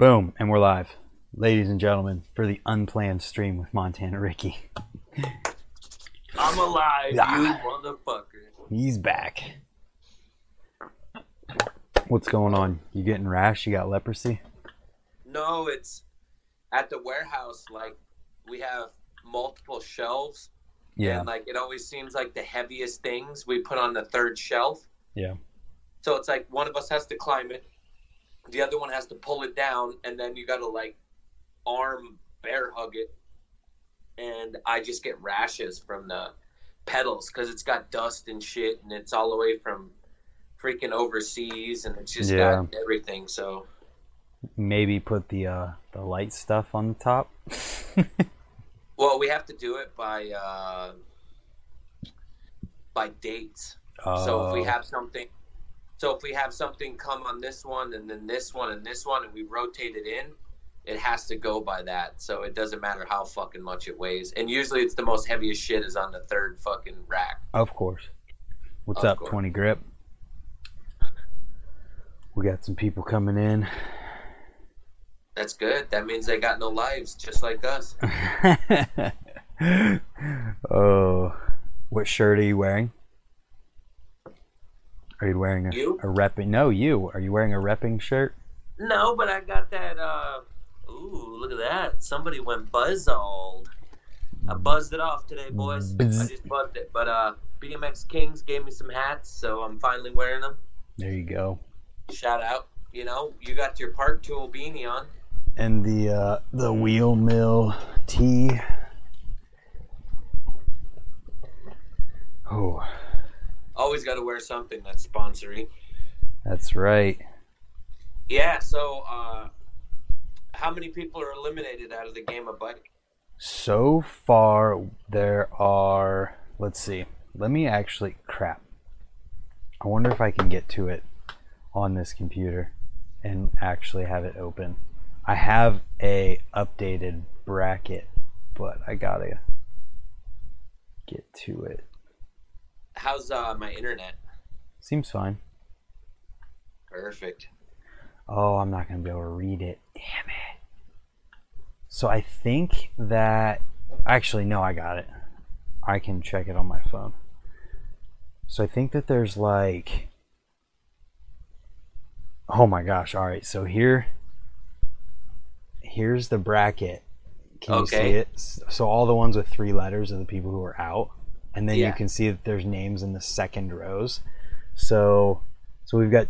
Boom, and we're live. Ladies and gentlemen, for the unplanned stream with Montana Ricky. I'm alive, Ah. you motherfucker. He's back. What's going on? You getting rash? You got leprosy? No, it's at the warehouse. Like we have multiple shelves, Yeah. and like it always seems like the heaviest things we put on the third shelf. Yeah. So it's like one of us has to climb it, the other one has to pull it down, and then you got to like arm bear hug it. And I just get rashes from the pedals because it's got dust and shit, and it's all the way from freaking overseas, and it's just Yeah. got everything. So Maybe put the uh the light stuff on the top. Well, we have to do it by uh, by dates. So if we Oh, have something, so if we have something come on this one and then this one and this one, and we rotate it in, it has to go by that. So it doesn't matter how fucking much it weighs. And usually, it's the most heaviest shit is on the third fucking rack. of course. What's Of up, course. 20 grip? We got some people coming in. That's good. That means they got no lives, just like us. oh, what shirt are you wearing? Are you wearing a, You? a repping? No, you. Are you wearing a repping shirt? No, but I got that. uh Ooh, look at that! Somebody went buzzald. I buzzed it off today, boys. Buzz. I just buzzed it. But uh BMX Kings gave me some hats, so I'm finally wearing them. There you go. Shout out! You know, you got your Park Tool beanie on. And the uh, the wheel mill tee. Oh, Always got to wear something that's sponsory. that's right. Yeah. So, uh how many people are eliminated out of the game of bike? So far, there are. Let's see. Let me actually. Crap. I wonder if I can get to it on this computer and actually have it open. I have a updated bracket, but I gotta get to it. How's uh my internet? Seems fine. Perfect. Oh, I'm not gonna be able to read it. Damn it. So I think that actually no, I got it. I can check it on my phone. So I think that there's like Oh my gosh. All right. So here here's the bracket. Can you see it? So all the ones with three letters are the people who are out. And then Yeah. you can see that there's names in the second rows. So so we've got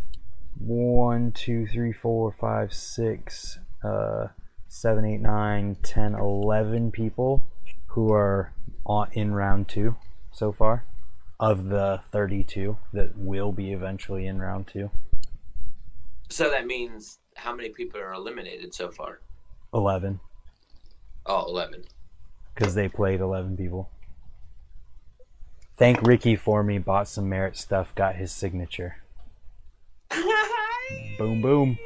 one, two, three, four, five, six, uh, seven, eight, nine, ten, eleven people who are on in round two so far of the 32 that will be eventually in round two. So that means how many people are eliminated so far? 11 Oh, 11. because they played 11 people. Thank Ricky for me. Bought some Merritt stuff. Got his signature. Boom, boom.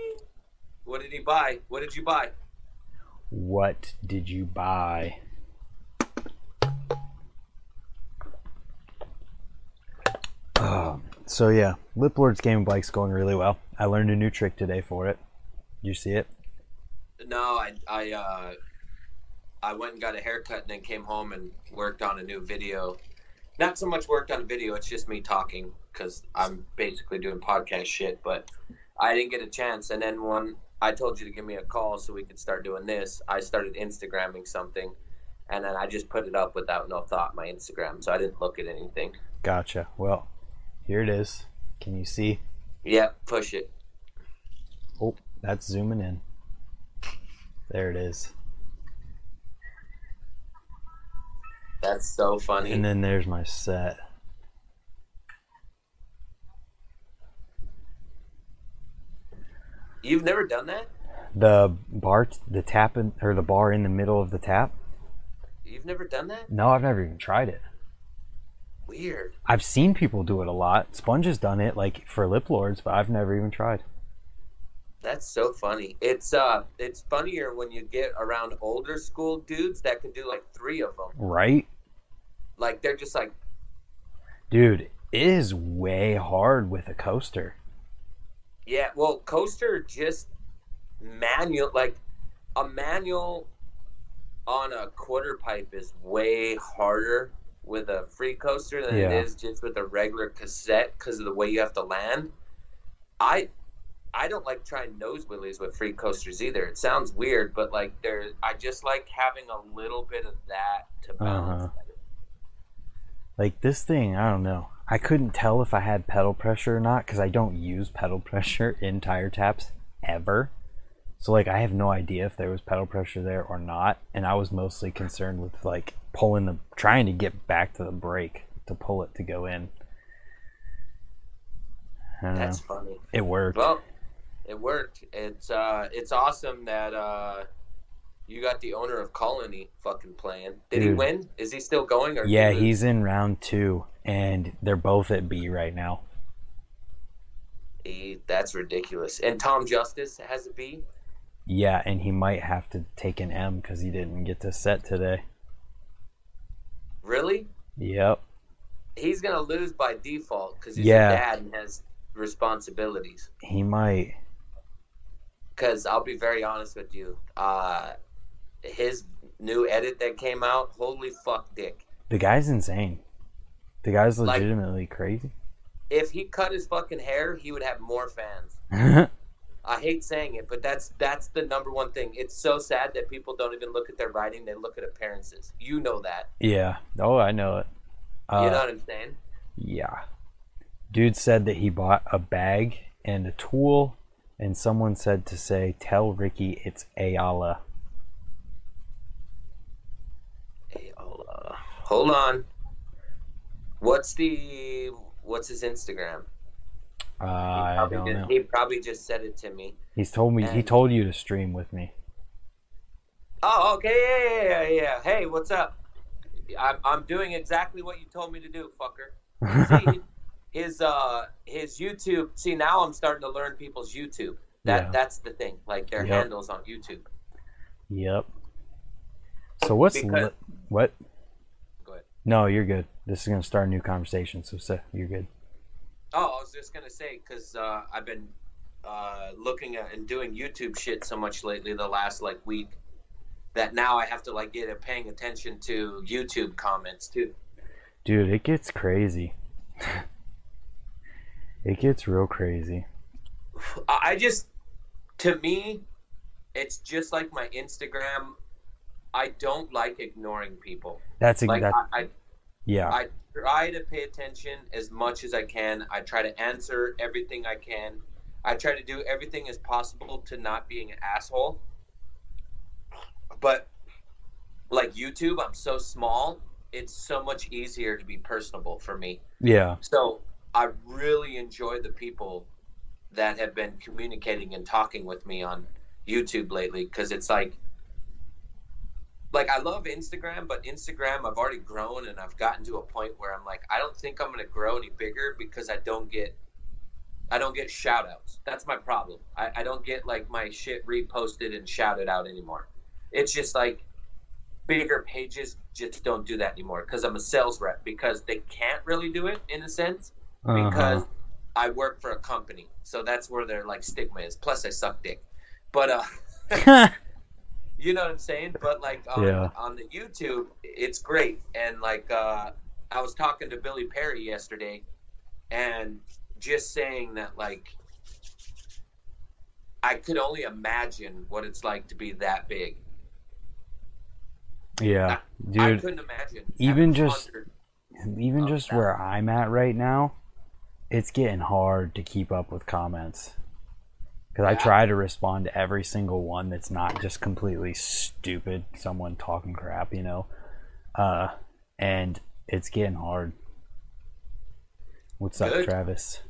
What did he buy? What did you buy? What did you buy? Oh, so yeah, Lip Lord's Game of Bike's going really well. I learned a new trick today for it. You see it? No, I I uh I went and got a haircut and then came home and worked on a new video. Not so much worked on a video, it's just me talking cuz I'm basically doing podcast shit, but I didn't get a chance and then when I told you to give me a call so we could start doing this, I started Instagramming something and then I just put it up without no thought my Instagram, so I didn't look at anything. Gotcha. Well, here it is. Can you see? Yep, push it. Oh, that's zooming in. There it is. That's so funny. And then there's my set. You've never done that? The bar, the tap, in, or the bar in the middle of the tap. You've never done that? No, I've never even tried it. Weird. I've seen people do it a lot. Sponge has done it, like for lip lords, but I've never even tried. That's so funny. It's uh, it's funnier when you get around older school dudes that can do like three of them. Right, Like they're just like, dude? It is way hard with a coaster. yeah. Well, coaster just manual like a manual on a quarter pipe is way harder with a free coaster than Yeah. it is just with a regular cassette because of the way you have to land. I I don't like trying nose wheelies with free coasters either. It sounds weird, but like there, I just like having a little bit of that to balance. Uh-huh. Like this thing, I don't know. I couldn't tell if I had pedal pressure or not because I don't use pedal pressure in tire taps ever. So like I have no idea if there was pedal pressure there or not, and I was mostly concerned with like pulling the trying to get back to the brake to pull it to go in. That's know. funny. It worked. Well, it worked. It's uh, it's awesome that uh, you got the owner of Colony fucking playing. Did he win? Is he still going? Or yeah, he he's in round two, and they're both at B right now. He, that's ridiculous. And Tom Justice has a B. Yeah, and he might have to take an M because he didn't get to set today. Really? Yep. He's gonna lose by default because he's Yeah. a dad and has responsibilities. He might. Because I'll be very honest with you, uh, his new edit that came out, holy fuck, dick. The guy's insane. The guy's Like- legitimately crazy. If he cut his fucking hair, he would have more fans. I hate saying it, but that's that's the number one thing. It's so sad that people don't even look at their writing; they look at appearances. You know that. yeah. Oh, I know it. Uh, you know what I'm saying? Yeah. Dude said that he bought a bag and a tool, and someone said to say, "Tell Ricky it's Ayala." Hey, hold, uh, hold on. What's the what's his Instagram? Uh, He I probably don't just, know. He probably just said it to me. He's told me. He told you to stream with me. Oh, okay, yeah, yeah, yeah, yeah. Hey, what's up? I'm I'm doing exactly what you told me to do, fucker. See, his uh his YouTube. See, now I'm starting to learn people's YouTube. That Yeah. that's the thing. Like their Yep. handles on YouTube. Yep. So what's Because- li- what? No, you're good. This is gonna start a new conversation. So, so you're good. Oh, I was just gonna say because uh, I've been uh, looking at and doing YouTube shit so much lately the last like week that now I have to like get paying attention to YouTube comments too. Dude, it gets crazy. it gets real crazy. I just, to me, it's just like my Instagram. I don't like ignoring people. That's Like that. I, I, Yeah. I try to pay attention as much as I can. I try to answer everything I can. I try to do everything as possible to not being an asshole. But like YouTube, I'm so small. It's so much easier to be personable for me. yeah. So I really enjoy the people that have been communicating and talking with me on YouTube lately because it's like, like I love Instagram, but Instagram I've already grown and I've gotten to a point where I'm like, I don't think I'm gonna grow any bigger because I don't get, I don't get shout outs. That's my problem. I, I don't get like my shit reposted and shouted out anymore. It's just like bigger pages just don't do that anymore because I'm a sales rep because they can't really do it in a sense because Uh-huh. I work for a company. So that's where their like stigma is. Plus I suck dick. But uh. you know what I'm saying? But like on, Yeah. on the YouTube, it's great. And like uh I was talking to Billy Perry yesterday and just saying that like I could only imagine what it's like to be that big. yeah, I dude. I couldn't imagine. even just- Even just that. where I'm at right now, it's getting hard to keep up with comments. Because I try to respond to every single one that's not just completely stupid, someone talking crap, you know. Uh, and it's getting hard. What's up, Travis?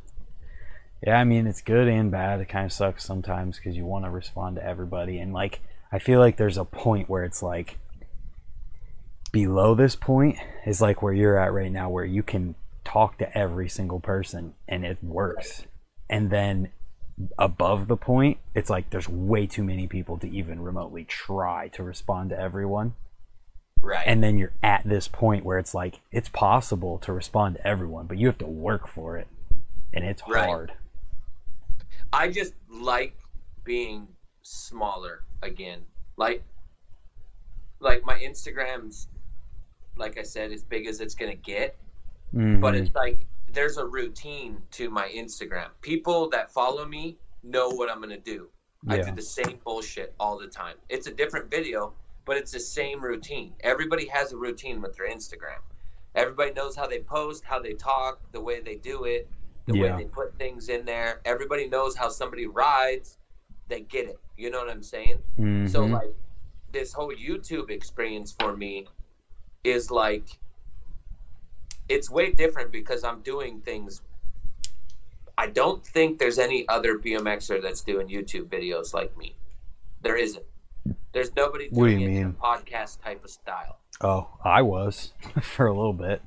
Yeah, I mean it's good and bad. It kind of sucks sometimes because you want to respond to everybody, and like I feel like there's a point where it's like below this point is like where you're at right now, where you can talk to every single person and it works, and then above the point, it's like there's way too many people to even remotely try to respond to everyone right. and then you're at this point where it's like it's possible to respond to everyone but you have to work for it and it's Right. hard I just like being smaller again. Like like my Instagram's like I said, as big as it's gonna get. Mhm. But it's like there's a routine to my Instagram. People that follow me know what I'm gonna do. I do the same bullshit all the time. It's a different video, but it's the same routine. Everybody has a routine with their Instagram. Everybody knows how they post, how they talk, the way they do it, the Yeah. way they put things in there. Everybody knows how somebody rides. They get it. You know what I'm saying? So Mhm. like this whole YouTube experience for me is like it's way different because I'm doing things I don't think there's any other BMXer that's doing YouTube videos like me. There isn't. There's nobody What do you it in a mean? podcast type of style. oh, I was for a little bit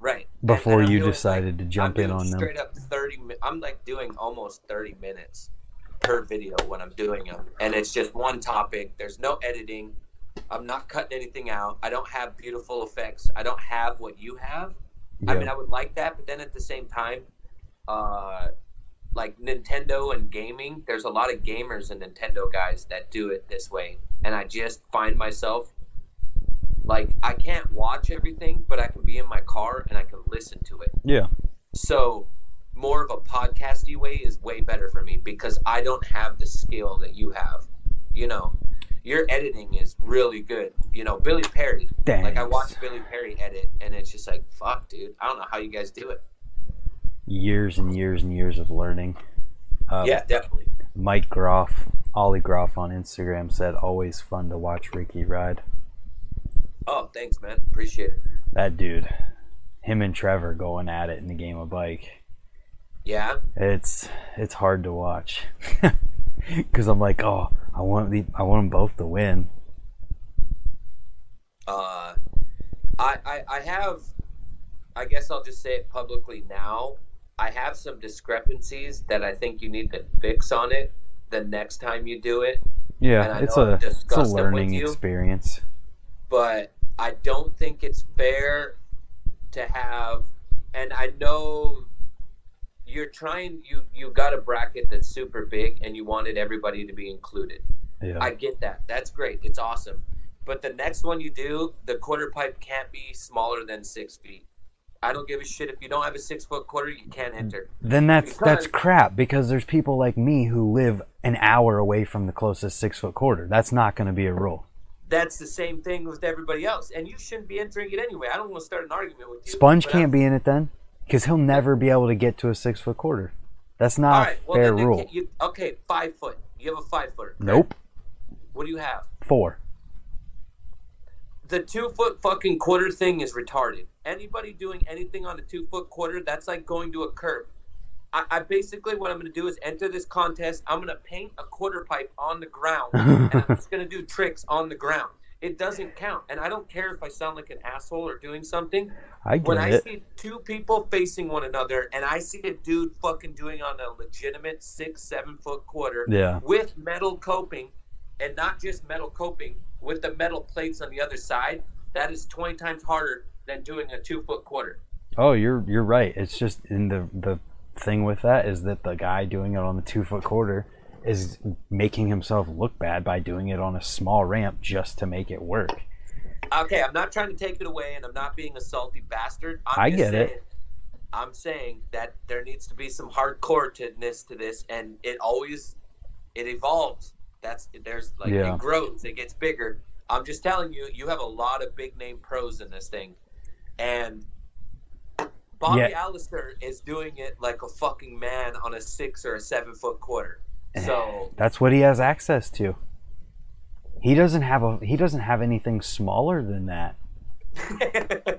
Right. Before you doing, decided like, to jump I'm in doing on them. straight up 30 mi- I'm like doing almost 30 minutes per video when I'm doing them and it's just one topic. There's no editing. I'm not cutting anything out. I don't have beautiful effects. I don't have what you have. I mean, I would like that, but then at the same time, uh, like Nintendo and gaming, there's a lot of gamers and Nintendo guys that do it this way, and I just find myself like I can't watch everything, but I can be in my car and I can listen to it. yeah. So more of a podcasty way is way better for me because I don't have the skill that you have. You know, your editing is really good. You know, Billy Perry. Like I Thanks. watched Billy Perry edit, and it's just like, fuck, dude. I don't know how you guys do it. Years and years and years of learning. Um, yeah, definitely. Mike Groff, Ollie Groff on Instagram said, always fun to watch Ricky ride. Oh, thanks, man. Appreciate it. That dude, him and Trevor going at it in the game of bike. Yeah. It's it's hard to watch because I'm like, oh, I want the I want them both to win. Uh, I, I I have. I guess I'll just say it publicly now. I have some discrepancies that I think you need to fix on it the next time you do it. Yeah, it's a, it's a discussed them with learning you. experience. but I don't think it's fair to have. And I know you're trying. You you got a bracket that's super big, and you wanted everybody to be included. Yeah, I get that. That's great. It's awesome. But the next one you do, the quarter pipe can't be smaller than six feet. I don't give a shit if you don't have a six foot quarter, you can't enter. then that's that's crap because there's people like me who live an hour away from the closest six foot quarter. That's not going to be a rule. That's the same thing with everybody else, and you shouldn't be entering it anyway. I don't want to start an argument with you. Sponge can't I'm- be in it then because he'll never be able to get to a six foot quarter. That's not right. a Well, fair rule. You, okay, five foot. You have a five footer. Nope, What do you have? four. The two foot fucking quarter thing is retarded. Anybody doing anything on a two foot quarter, that's like going to a curb. I, I basically what I'm going to do is enter this contest. I'm going to paint a quarter pipe on the ground, and I'm just going to do tricks on the ground. It doesn't count, and I don't care if I sound like an asshole or doing something. I get When I it. see two people facing one another, and I see a dude fucking doing on a legitimate six, seven foot quarter, Yeah, with metal coping and not just metal coping with the metal plates on the other side that is 20 times harder than doing a two foot quarter Oh, you're you're right. It's just in the the thing with that is that the guy doing it on the two foot quarter is making himself look bad by doing it on a small ramp just to make it work. okay i'm not trying to take it away and i'm not being a salty bastard I'm I get it. i'm saying that there needs to be some hardcore to-ness to this and it always it evolves that's there's like Yeah. it grows it gets bigger i'm just telling you you have a lot of big name pros in this thing and Bobby Yeah. Allister is doing it like a fucking man on a six or a seven foot quarter. So That's what he has access to. He doesn't have a he doesn't have anything smaller than that.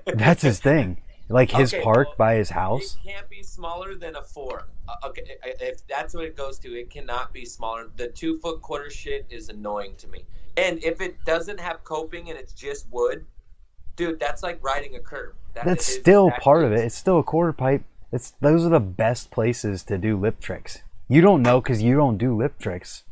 That's his thing. Like his Okay, park well, by his house. It can't be smaller than a four. Uh, okay, if that's what it goes to, it cannot be smaller. The two foot quarter shit is annoying to me. And if it doesn't have coping and it's just wood, dude, that's like riding a curb. That That's still part of it. It's still a quarter pipe. It's those are the best places to do lip tricks. You don't know because you don't do lip tricks.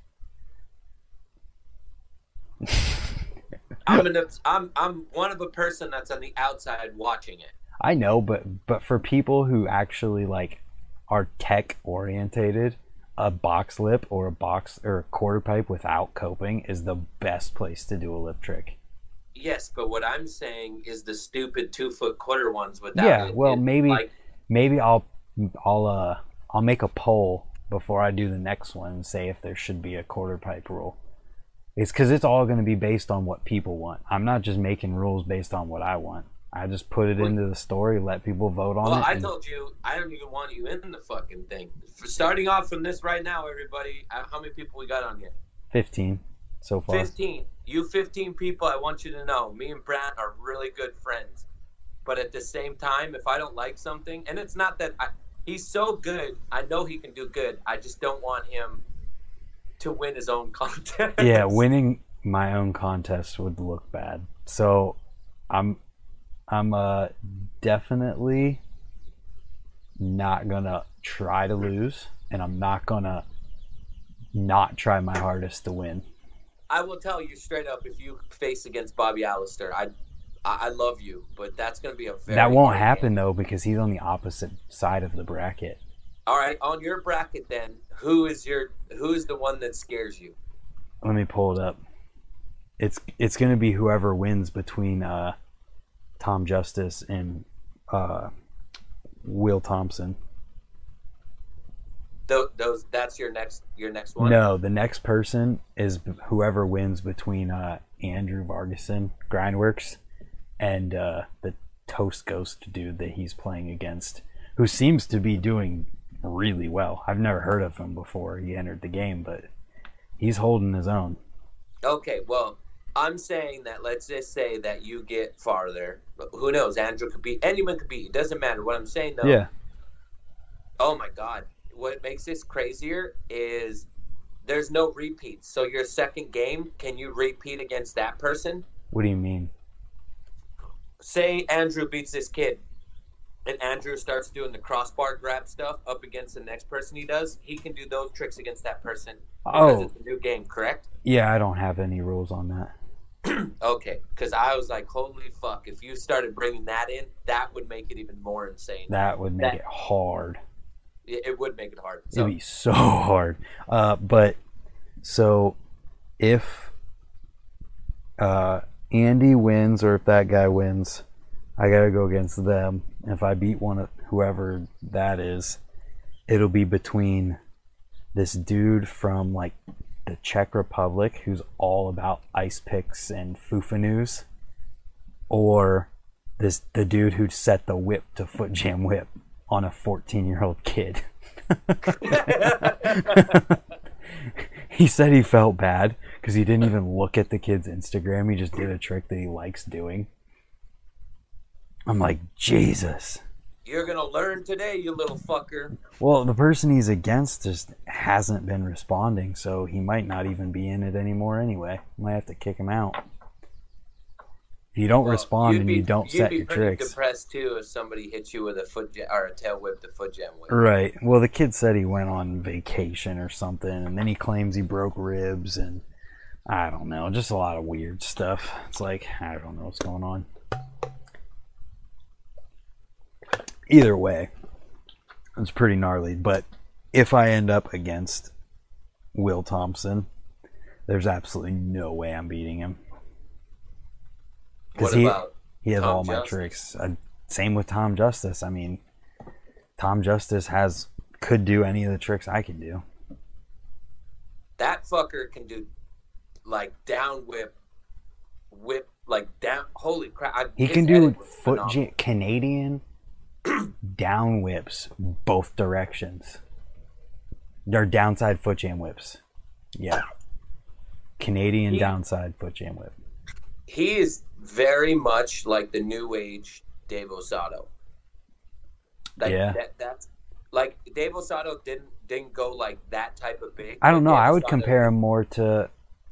I'm, an, I'm I'm one of a person that's on the outside watching it. I know, but but for people who actually like are tech orientated, a box lip or a box or a quarter pipe without coping is the best place to do a lip trick. Yes, but what I'm saying is the stupid two foot quarter ones without. Yeah, it. well, It- maybe- like, Maybe I'll I'll uh I'll make a poll before I do the next one say if there should be a quarter pipe rule. It's because it's all going to be based on what people want. I'm not just making rules based on what I want. I just put it into the story, let people vote on Well, it. Well, I and- told you I don't even want you in the fucking thing. For starting off from this right now, everybody, uh, how many people we got on here? 15 so far. 15. You 15 people, I want you to know, me and Brad are really good friends. But at the same time, if I don't like something, and it's not that I, he's so good, I know he can do good. I just don't want him to win his own contest. yeah, winning my own contest would look bad. So I'm I'm uh definitely not gonna try to lose and I'm not gonna not try my hardest to win. I will tell you straight up if you face against Bobby Allister, I I I love you, but that's going to be a very that won't happen game. though because he's on the opposite side of the bracket. All right, on your bracket then, who is your who is the one that scares you? Let me pull it up. It's it's gonna be whoever wins between uh Tom Justice and uh Will Thompson. Those, those that's your next your next one. No, the next person is whoever wins between uh, Andrew Vargason, Grindworks, and uh, the Toast Ghost dude that he's playing against, who seems to be doing really well. I've never heard of him before he entered the game, but he's holding his own. Okay, well, I'm saying that let's just say that you get farther. But Who knows? Andrew could be anyone could be. It doesn't matter. What I'm saying though. Yeah, Oh my God! What makes this crazier is there's no repeats. So your second game, can you repeat against that person? what do you mean? Say Andrew beats this kid, and Andrew starts doing the crossbar grab stuff up against the next person he does. He can do those tricks against that person because Oh, it's a new game, correct? yeah, I don't have any rules on that. Okay, because I was like, holy fuck! If you started bringing that in, that would make it even more insane. That would make That- it hard. It, it would make it hard. So It'd be so hard. Uh, but so if uh, Andy wins or if that guy wins, I gotta go against them. If I beat one of whoever that is, it'll be between this dude from like the Czech Republic who's all about ice picks and fufanus, or this the dude who set the whip to foot jam whip on a 14 year old kid. he said he felt bad because he didn't even look at the kid's Instagram. He just did a trick that he likes doing. I'm like, Jesus. you're gonna learn today, you little fucker. Well, the person he's against just hasn't been responding, so he might not even be in it anymore anyway. Might have to kick him out. If you don't Well, respond and be- you don't set your tricks. Depressed too if somebody hit you with a foot jam, or a tail whip, the foot jam whip. Right. Well, the kid said he went on vacation or something, and then he claims he broke ribs, and I don't know, just a lot of weird stuff. It's like I don't know what's going on. Either way, it's pretty gnarly. But if I end up against Will Thompson, there's absolutely no way I'm beating him. 'Cause What he- about He has Tom all my Justice? tricks. Uh, same with Tom Justice. I mean, Tom Justice has could do any of the tricks I can do. that fucker? Can do like down whip, whip like down. Holy crap! I, He can do foot jam, Canadian down whips both directions. They're downside foot jam whips. Yeah. Canadian He- downside foot jam whip. He is very much like the new age Dave Osato. Like Yeah. that, that's like Dave Osato didn't didn't go like that type of big. I don't know. Dave I would Osato- compare him more to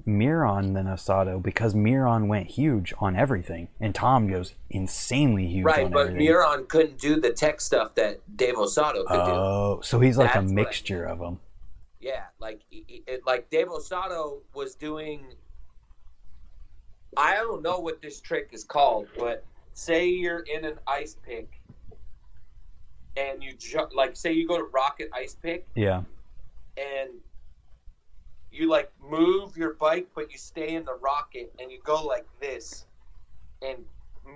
Mirra than Osato because Mirra went huge on everything, and Tom goes insanely huge on everything. Right, but everything. Mirra couldn't do the tech stuff that Dave Osato could do. Oh, so he's like That's a what I mixture of them. Yeah, like it, like Dave Osato was doing. I don't know what this trick is called, but say you're in an ice pick, and you ju- like say you go to rocket ice pick, Yeah. and you like move your bike, but you stay in the rocket, and you go like this, and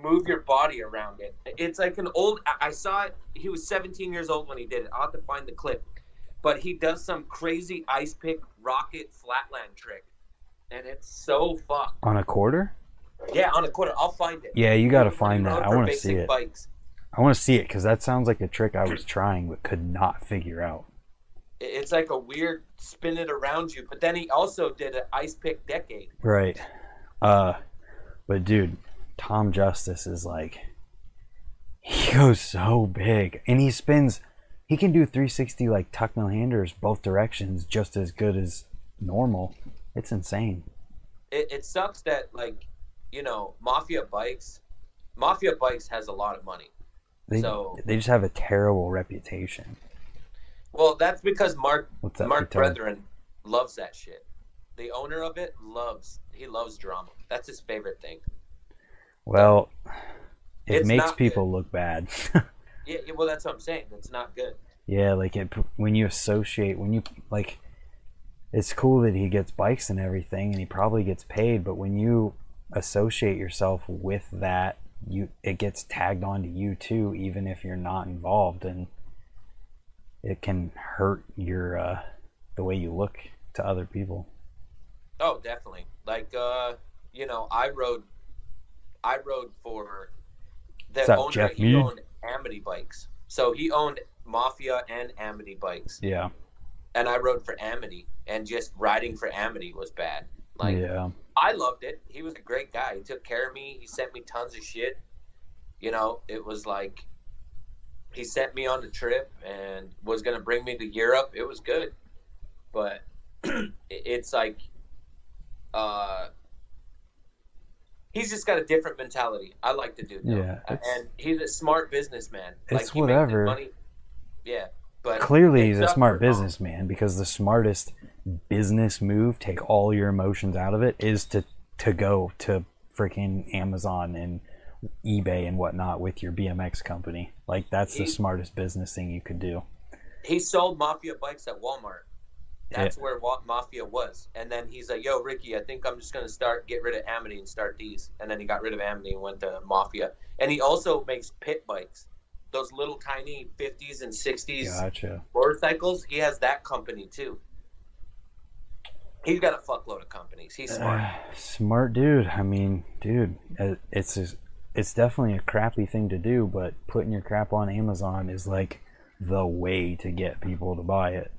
move your body around it. It's like an old. I saw it. He was 17 years old when he did it. I'll have to find the clip, but he does some crazy ice pick rocket flatland trick, and it's so fucked. On a quarter? Yeah, on a quarter. I'll find it. Yeah, you got to find that. I want to see it. Bikes. I want to see it because that sounds like a trick I was trying but could not figure out. It- It's like a weird spin it around you. But then he also did an ice pick decade. Right. Uh, but dude, Tom Justice is like, he goes so big and he spins. He can do 360 like tuck no handers both directions just as good as normal. It's insane. It, it sucks that like, you know, Mafia Bikes, Mafia Bikes has a lot of money. They, So- they just have a terrible reputation. Well, that's because Mark that? Mark Brethren loves that shit. The owner of it loves he loves drama. That's his favorite thing. Well, it It's makes people look bad. Yeah, yeah, well, that's what I'm saying. It's not good. Yeah, like it when you associate when you like it's cool that he gets bikes and everything and he probably gets paid, but when you associate yourself with that, you it gets tagged onto you too even if you're not involved and it can hurt your uh the way you look to other people. Oh, definitely. Like, uh, you know, I rode, I rode for the What's owner. Jeff he Mead? owned Amity bikes, so he owned Mafia and Amity bikes, Yeah. and I rode for Amity, and just riding for Amity was bad. Like, yeah. I loved it. He was a great guy. He took care of me. He sent me tons of shit. You know, it was like he sent me on the trip and was going to bring me to Europe. It was good. But it's like uh he's just got a different mentality. I like to do. Yeah, and he's a smart businessman. It's his whatever. Money. Yeah, but Clearly he's a smart businessman because the smartest business move, take all your emotions out of it, is to to go to freaking Amazon and eBay and whatnot with your BMX company. Like that's the smartest business thing you could do. he sold Mafia bikes at Walmart. That's where Wa- Mafia was. And then he's like, "Yo, Ricky, I think I'm just gonna start get rid of Amity and start these." And then he got rid of Amity and went to Mafia. And he also makes pit bikes, those little tiny 50s and 60s Gotcha. motorcycles. He has that company too. He's got a fuckload of companies. He's uh, smart. Smart dude. I mean, dude, it's just, it's definitely a crappy thing to do, but putting your crap on Amazon is like the way to get people to buy it.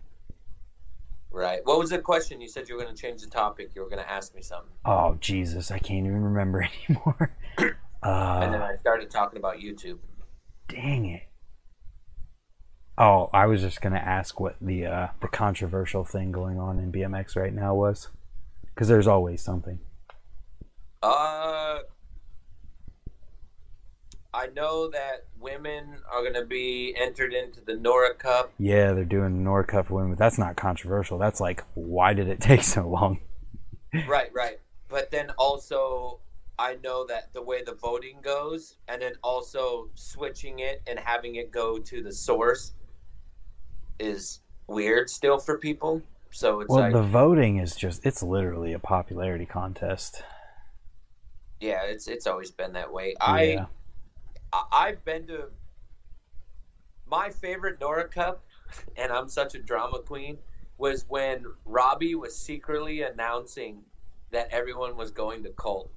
Right. What was the question? You said you were gonna change the topic. You were gonna ask me something, Oh Jesus, I can't even remember anymore. and then Uh, I started talking about YouTube. dang it. Oh, I was just gonna ask what the uh, the controversial thing going on in BMX right now was, because there's always something. Uh, I know that women are going to be entered into the Nora Cup. Yeah, they're doing Nora Cup for women, but that's not controversial. That's like, why did it take so long? right, right. But then also, I know that the way the voting goes, and then also switching it and having it go to the source is weird still for people. So it's Well, like, the voting is just—it's literally a popularity contest. yeah, it's it's always been that way. Yeah. I- I've been to my favorite Nora Cup, and I'm such a drama queen, was when Robbie was secretly announcing that everyone was going to Cult.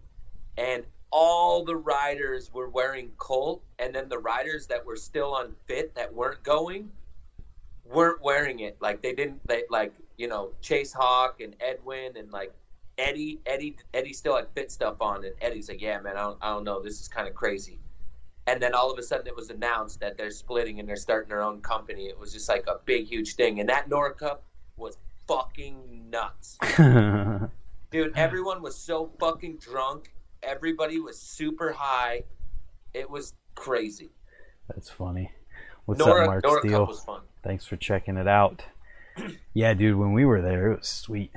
And all the riders were wearing Cult, and then the riders that were still unfit that weren't going weren't wearing it. Like they didn't they like, you know, Chase Hawk and Edwin and like Eddie Eddie Eddie still had fit stuff on and Eddie's like, Yeah man, I don't I don't know, this is kinda crazy and then all of a sudden it was announced that they're splitting and they're starting their own company. It was just like a big, huge thing. And that Nora Cup was fucking nuts. Dude, everyone was so fucking drunk. Everybody was super high. It was crazy. That's funny. What's Nora, up, Mark Nora Steele? Cup was fun. Thanks for checking it out. Yeah, dude, when we were there, it was sweet.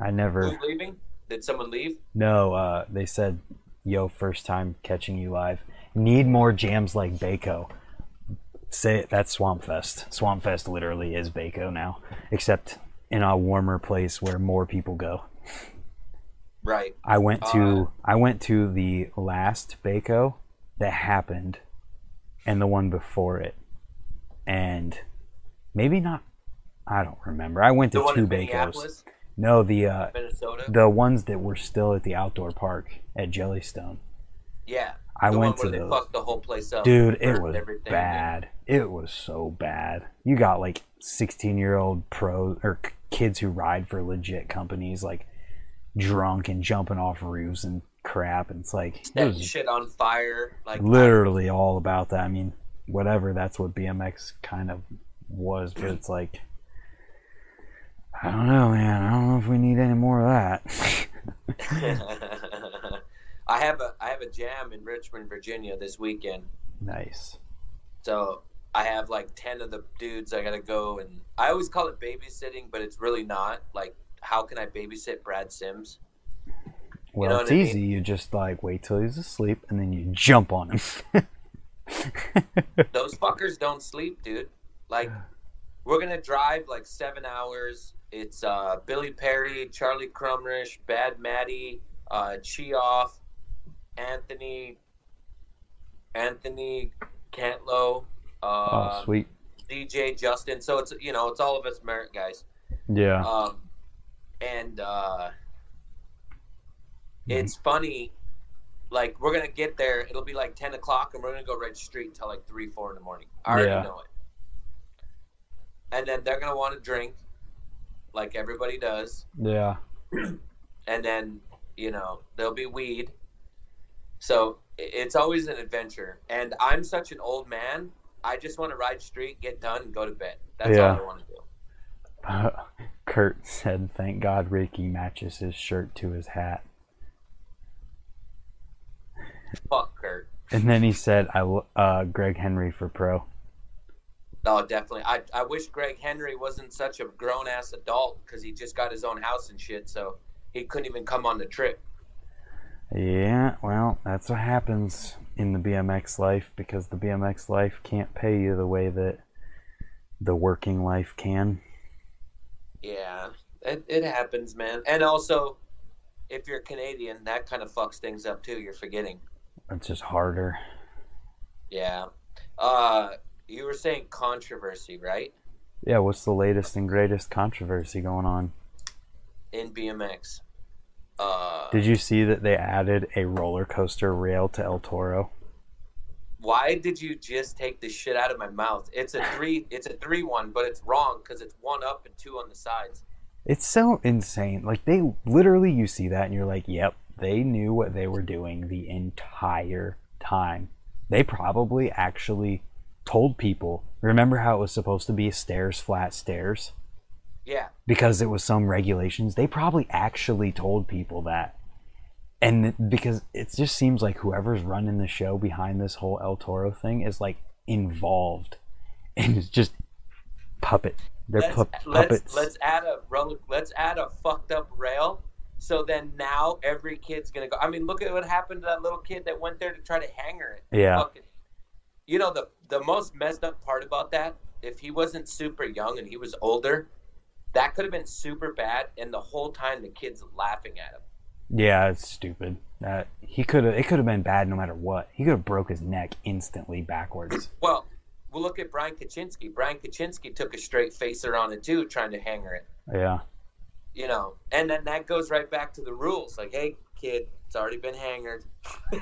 I never. Who's leaving? Did someone leave? No, uh, they said, "Yo, first time catching you live. Need more jams like Baco." Say. That's Swamp Fest. Swamp Fest literally is Baco now, except in a warmer place where more people go. Right. I went to Uh, I went to the last Baco that happened and the one before it. And maybe not I don't remember. I went to two Bacos. No, the uh Minnesota. the ones that were still at the outdoor park at Jellystone. yeah. I the went to they those. fucked the whole place up. Dude, it was bad. It was so bad. You got like 16 year old pro or kids who ride for legit companies like drunk and jumping off roofs and crap. And it's like, it was shit on fire. Like literally all about that. I mean, whatever, that's what BMX kind of was, but it's like, I don't know, man. I don't know if we need any more of that. I have a I have a jam in Richmond, Virginia this weekend. nice. So I have like ten of the dudes I gotta go and I always call it babysitting, but it's really not. Like how can I babysit Brad Simms? Well, know it's I mean? easy. You just like wait till he's asleep and then you jump on him. Those fuckers don't sleep, dude. Like we're gonna drive like seven hours. It's uh, Billy Perry, Charlie Crumlish, Bad Maddie, uh, Chioff, Anthony, Anthony Cantlow, uh, oh, sweet. DJ Justin. So it's you know it's all of us Merritt guys. Yeah. Um, and uh, it's funny. Like we're gonna get there. It'll be like ten o'clock, and we're gonna go Red Street until like three, four in the morning. I already Yeah. know it. And then they're gonna want to drink, like everybody does. yeah. And then you know there'll be weed. So it's always an adventure. And I'm such an old man. I just want to ride street, get done, and go to bed. That's Yeah. all I want to do. Kurt said, "Thank God Ricky matches his shirt to his hat." Fuck Kurt. And then he said, "I uh, Greg Henry for pro." Oh, definitely. I, I wish Greg Henry wasn't such a grown ass adult because he just got his own house and shit, so he couldn't even come on the trip. Yeah, well, that's what happens in the BMX life because the BMX life can't pay you the way that the working life can. Yeah, it, it happens, man. And also, if you're Canadian, that kind of fucks things up too. You're forgetting. It's just harder. Yeah. Uh, you were saying controversy, right? Yeah, what's the latest and greatest controversy going on? In BMX. Uh, Did you see that they added a roller coaster rail to El Toro? why did you just take the shit out of my mouth? It's a three. It's a three one, but it's wrong because it's one up and two on the sides. It's so insane. Like they literally you see that and you're like, "Yep, they knew what they were doing the entire time." They probably actually told people. Remember how it was supposed to be stairs, flat stairs? Yeah. because it was some regulations they probably actually told people that and because it just seems like whoever's running the show behind this whole el toro thing is like involved and it's just puppet they're let's, pu- let's, puppets let's add a let's add a fucked up rail. So then now every kid's gonna go. I mean, look at what happened to that little kid that went there to try to hanger it. Yeah. Fucking, you know the the most messed up part about that, if he wasn't super young and he was older, that could have been super bad. And the whole time the kid's laughing at him. yeah it's stupid that he could have it could have been bad no matter what he could have broke his neck instantly backwards Well, we'll look at Brian Kachinsky. Brian Kachinsky took a straight facer on it too, trying to hanger it. yeah you know, and then that goes right back to the rules. Like, hey, kid, it's already been hangered.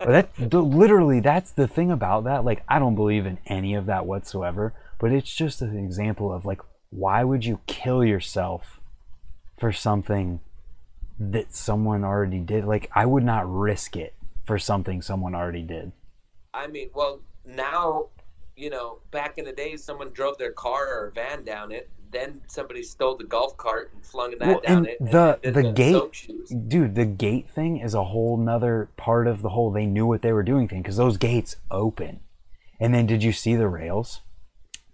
That the, literally that's the thing about that like i don't believe in any of that whatsoever but it's just an example of like why would you kill yourself for something that someone already did like i would not risk it for something someone already did I mean, well, now, you know, back in the days, someone drove their car or van down it. Then somebody stole the golf cart and flung that Well, down and it. the- the did gate- dude the gate thing is a whole nother part of the whole they knew what they were doing thing because those gates open and then did you see the rails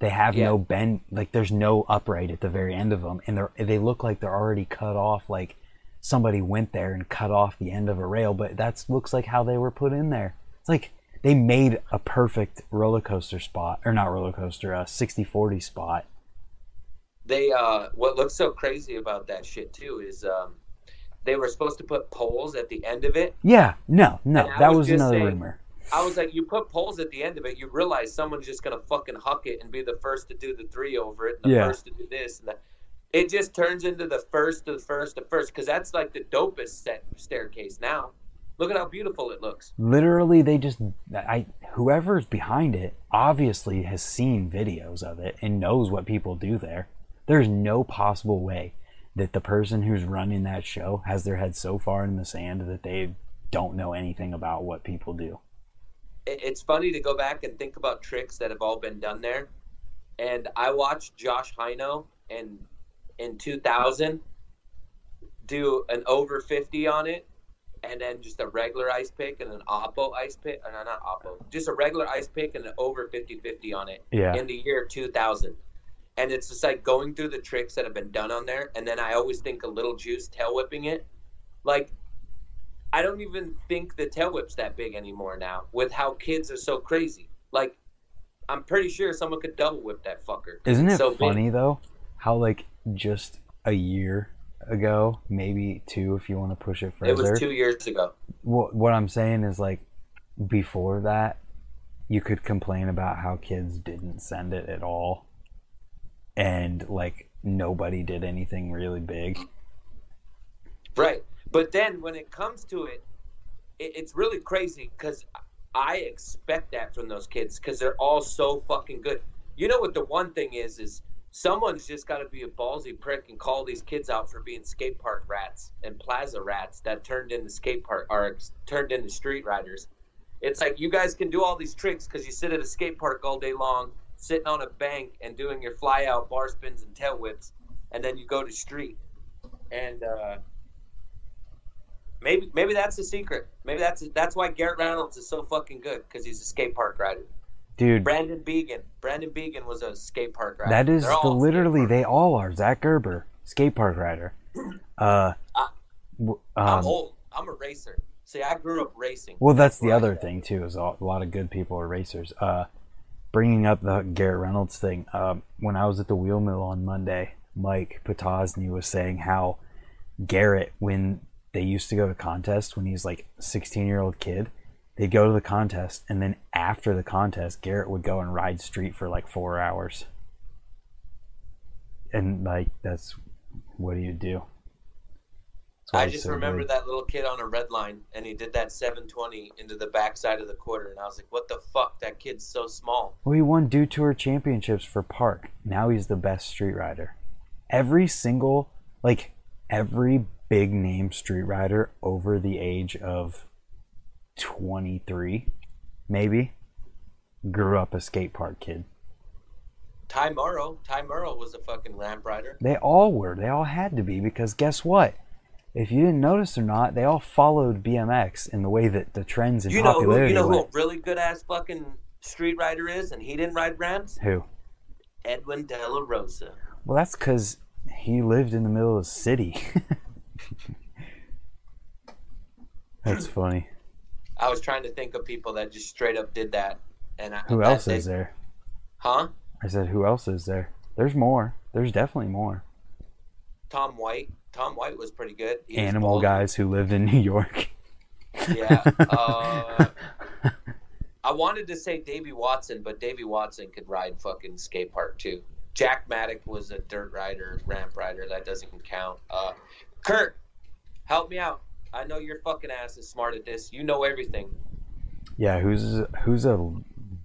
they have Yeah. no bend like there's no upright at the very end of them and they're they look like they're already cut off like somebody went there and cut off the end of a rail but that looks like how they were put in there it's like they made a perfect roller coaster spot or not roller coaster a 60 40 spot they uh, what looks so crazy about that shit too is um, they were supposed to put poles at the end of it. Yeah, no, no, that was was another saying- rumor. I was like, you put poles at the end of it, you realize someone's just gonna fucking huck it and be the first to do the three over it, and the Yeah. first to do this, and that. It just turns into the first to the first to first because that's like the dopest set staircase now. Look at how beautiful it looks. Literally, they just I whoever's behind it obviously has seen videos of it and knows what people do there. There's no possible way that the person who's running that show has their head so far in the sand that they don't know anything about what people do. It- it's funny to go back and think about tricks that have all been done there. And I watched Josh Hino in in 2000 do an over 50 on it, and then just a regular ice pick and an oppo ice pick, or no, not oppo, just a regular ice pick and an over 50-50 on it Yeah. in the year 2000. And it's just like going through the tricks that have been done on there, and then I always think a little juice tail whipping it, like I don't even think the tail whip's that big anymore now with how kids are so crazy. Like, I'm pretty sure someone could double whip that fucker. Isn't it so big. funny though how like just a year ago, maybe two if you want to push it further. It was two years ago. what what I'm saying is like before that you could complain about how kids didn't send it at all and like nobody did anything really big. Right. But then when it comes to it, it it's really crazy because I expect that from those kids because they're all so fucking good. You know what the one thing is is someone's just got to be a ballsy prick and call these kids out for being skate park rats and plaza rats that turned into skate park or turned into street riders. It's like you guys can do all these tricks because you sit at a skate park all day long, sitting on a bank and doing your fly out bar spins and tail whips, and then you go to street. And uh, maybe maybe that's the secret. Maybe that's that's why Garrett Reynolds is so fucking good because he's a skate park rider. Dude, Brandon Begin, Brandon Begin was a skate park rider. that is the literally they all are. Zach Gerber, skate park rider. Uh I- I'm um, old. I'm a racer. See, I grew up racing. Well, that's the other thing too. Is a lot of good people are racers. Uh, bringing up the Garrett Reynolds thing. Um, when I was at the wheel mill on Monday, Mike Potosny was saying how Garrett, when they used to go to contests when he's like 16 year old kid, they'd go to the contest, and then after the contest, Garrett would go and ride street for like four hours. And like that's what do you do? I just so remember that little kid on a red line, and he did that 720 into the backside of the quarter, and I was like, "What the fuck? That kid's so small." Well, he won Dew Tour championships for Park. Now he's the best street rider. Every single, like, every big name street rider over the age of 23, maybe, grew up a skate park kid. Ty Morrow, Ty Morrow was a fucking ramp rider. They all were. They all had to be because guess what? If you didn't notice or not, they all followed BMX in the way that the trends and You know who? popularity You know who a really good ass fucking street rider is, and he didn't ride ramps. Who? Edwin De La Rosa. Well, that's because he lived in the middle of the city. that's funny. I was trying to think of people that just straight up did that, and I, Who else they- is there? Huh? I said, who else is there? There's more. There's definitely more. Tom White. Tom White was pretty good. He Animal guys who lived in New York. Yeah. Uh, I wanted to say Davy Watson, but Davy Watson could ride fucking skate park too. Jack Maddock was a dirt rider, ramp rider. That doesn't count. Uh, Kurt, help me out. I know your fucking ass is smart at this. You know everything. yeah, who's who's a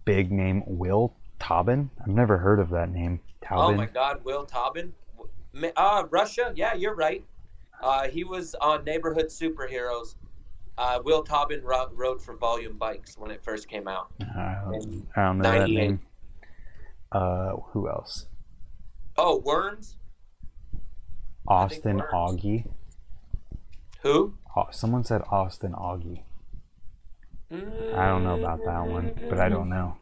big name? Will Tobin? I've never heard of that name. Oh my God, Will Tobin. Uh, Russia. Yeah, you're right. Uh, he was on Neighborhood Superheroes. Uh, Will Tobin ro- rode for Volume Bikes when it first came out. I don't, I don't know that name. Uh, who else? Oh, Worms. Austin Augie. Who? Oh, someone said Austin Augie. I don't know about that one, but I don't know.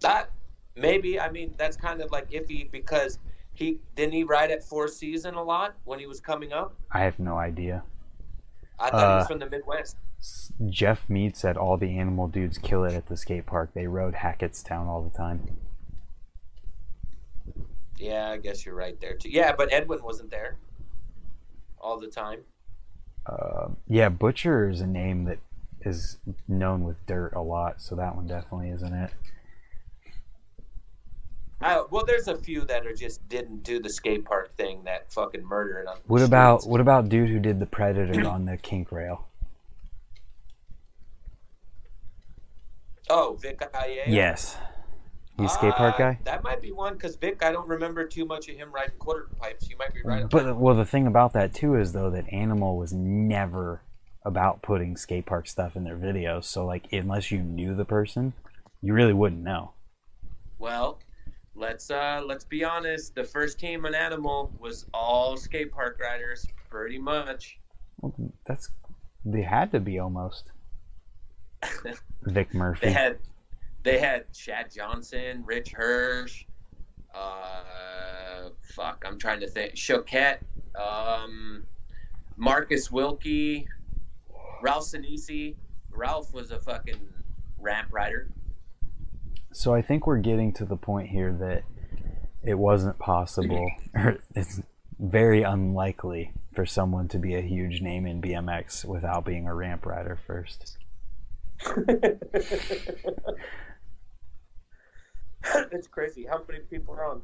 That maybe. I mean, that's kind of like iffy because he didn't he ride at Four Season a lot when he was coming up. I have no idea. I thought he was Uh, from the Midwest. Jeff Mead said all the animal dudes kill it at the skate park. They rode Hackettstown all the time. Yeah, I guess you're right there too. Yeah, but Edwin wasn't there all the time. Uh, yeah, Butcher is a name that is known with dirt a lot, so that one definitely isn't it. I, well, there's a few that are just didn't do the skate park thing that fucking murdered on. the What about what about dude who did the Predator on the kink rail? Oh, Vic Ayala? Yes, he's skate park Uh, guy. That might be one because Vic, I don't remember too much of him riding quarter pipes. You might be right. But well, the thing about that too is though that Animal was never about putting skate park stuff in their videos. So like, unless you knew the person, you really wouldn't know. Well, let's uh let's be honest. The first team on Animal was all skate park riders, pretty much. Well, that's they had to be almost. Vic Murphy. They had they had Chad Johnson, Rich Hirsch, uh, fuck, I'm trying to think. Choquette, um, Marcus Wilkie, Ralph Sinisi. Ralph was a fucking ramp rider. So I think we're getting to the point here that it wasn't possible, or it's very unlikely for someone to be a huge name in BMX without being a ramp rider first. it's crazy. How many people are on?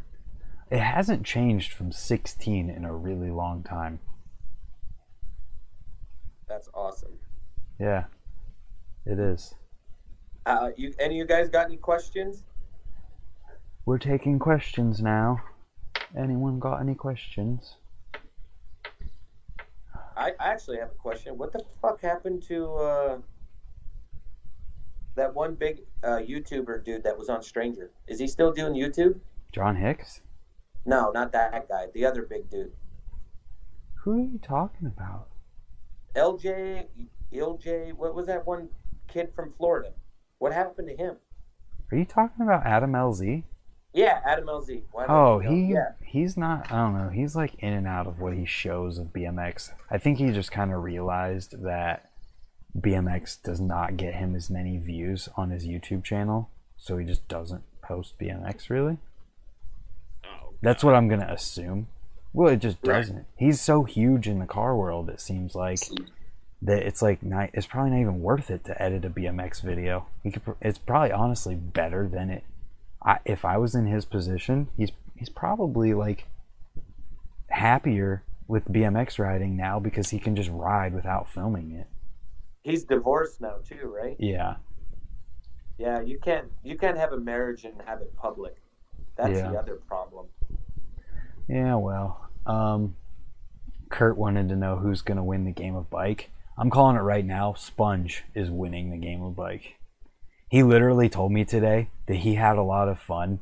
It hasn't changed from 16 in a really long time. That's awesome. Yeah, it is. Uh, you any of you guys got any questions? We're taking questions now. Anyone got any questions? I, I actually have a question. What the fuck happened to uh, that one big uh, YouTuber dude that was on Stranger? Is he still doing YouTube? John Hicks? No, not that guy. The other big dude. Who are you talking about? LJ, LJ. What was that one kid from Florida? What happened to him? Are you talking about Adam LZ? Yeah, Adam LZ. Why Oh, he Yeah. he's not. I don't know. He's like in and out of what he shows of BMX. I think he just kind of realized that BMX does not get him as many views on his YouTube channel, so he just doesn't post BMX really. Oh, That's what I'm gonna assume. Well, it just doesn't. He's so huge in the car world. It seems like that it's like not. It's probably not even worth it to edit a BMX video. He could. It's probably honestly better than it. I, if I was in his position, he's he's probably like happier with BMX riding now because he can just ride without filming it. He's divorced now too, right? Yeah. Yeah, you can't you can't have a marriage and have it public. That's Yeah. the other problem. Yeah, well, um, Kurt wanted to know who's going to win the game of bike. I'm calling it right now. Sponge is winning the game of bike. He literally told me today that he had a lot of fun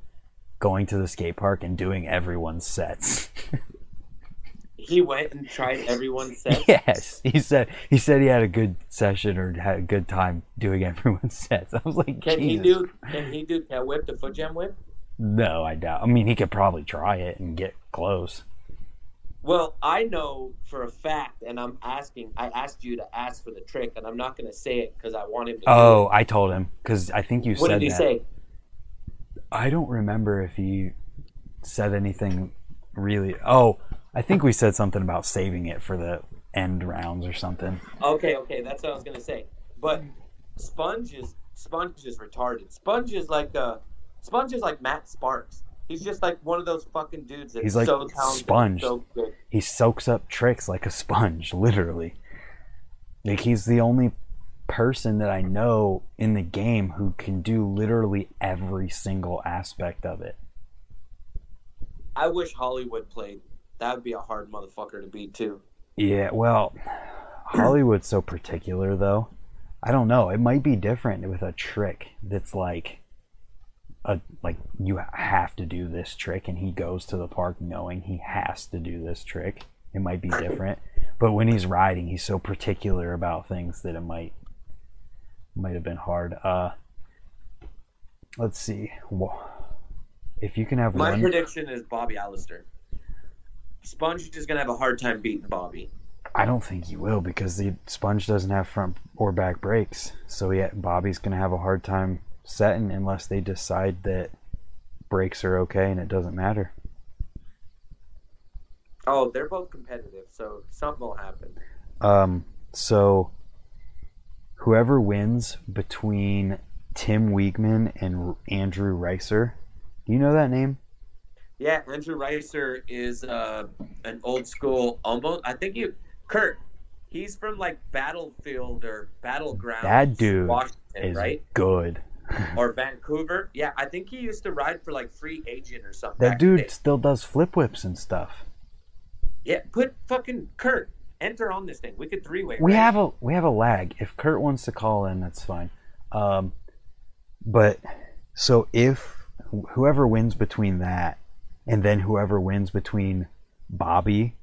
going to the skate park and doing everyone's sets. He went and tried everyone's set. yes, he said he said he had a good session or had a good time doing everyone's sets. I was like, Can he do? Can he do cat whip the foot jam whip? No, I doubt. I mean, he could probably try it and get close. Well, I know for a fact, and I'm asking. I asked you to ask for the trick, and I'm not going to say it because I want him to. Oh, I told him because I think you do it. what did he that. say? I don't remember if he said anything really. Oh, I think we said something about saving it for the end rounds or something. Okay, okay, that's what I was going to say. But Sponge is Sponge is retarded. Sponge is like uh, Sponge is like Matt Sparks. He's just like one of those fucking dudes that's He's like so talented, Sponge. so good. He soaks up tricks like a sponge, literally. Like he's the only person that I know in the game who can do literally every single aspect of it. I wish Hollywood played. That would be a hard motherfucker to beat too. Yeah, well, Hollywood's so particular though. I don't know. It might be different with a trick that's like a like you have to do this trick and he goes to the park knowing he has to do this trick. It might be different. But when he's riding, he's so particular about things that it might might have been hard. Uh let's see. If you can have My one prediction is Bobby Allister. Sponge is gonna have a hard time beating Bobby. I don't think he will because the sponge doesn't have front or back brakes. So yeah, Bobby's gonna have a hard time setting unless they decide that brakes are okay and it doesn't matter. Oh, they're both competitive, so something will happen. Um, so whoever wins between Tim Wiegman and Andrew Reiser, do you know that name? Yeah, Andrew Reiser is uh, an old school, almost. I think you, Kurt. He's from like Battlefield or Battleground. That dude Washington, Is right? good. Or Vancouver. Yeah, I think he used to ride for like Free Agent or something. That back in the dude still does flip whips and stuff. Yeah, put fucking Kurt. Enter on this thing. We could three way. We have a we have a lag. If Kurt wants to call in, that's fine. Um, but so if whoever wins between that, and then whoever wins between Bobby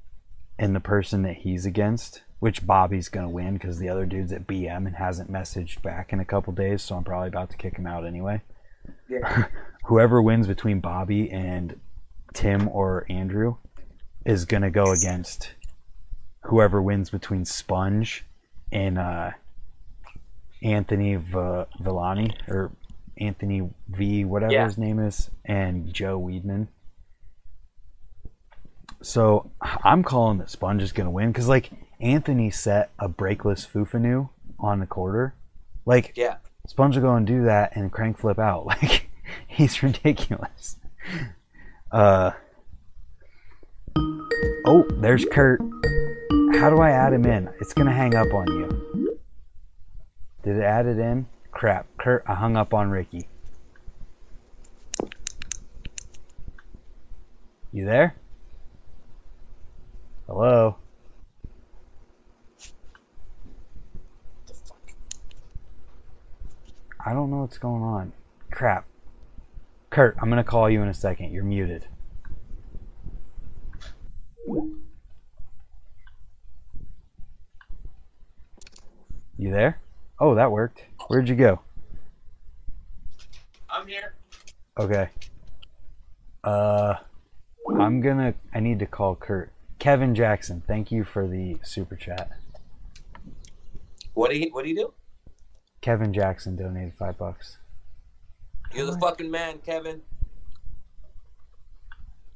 and the person that he's against, which Bobby's gonna win because the other dude's at BM and hasn't messaged back in a couple days, so I'm probably about to kick him out anyway. Yeah. Whoever wins between Bobby and Tim or Andrew is gonna go against whoever wins between Sponge and uh, Anthony v- Villani or Anthony V, whatever Yeah. his name is, and Joe Weedman. So I'm calling that Sponge is gonna win because like Anthony set a breakless Fufanu on the quarter, like Yeah. Sponge will go and do that and crank flip out. Like he's ridiculous. Uh oh, there's Kurt. How do I add him in? It's gonna hang up on you. Did it add it in? Crap, Kurt, I hung up on Ricky. You there? Hello? I don't know what's going on. Crap. Kurt, I'm gonna call you in a second. You're muted. You there? Oh, that worked. Where'd you go? I'm here. Okay. Uh, I'm gonna. I need to call Kurt. Kevin Jackson, thank you for the super chat. What do you What do you do? Kevin Jackson donated five bucks. You're the fucking man, Kevin.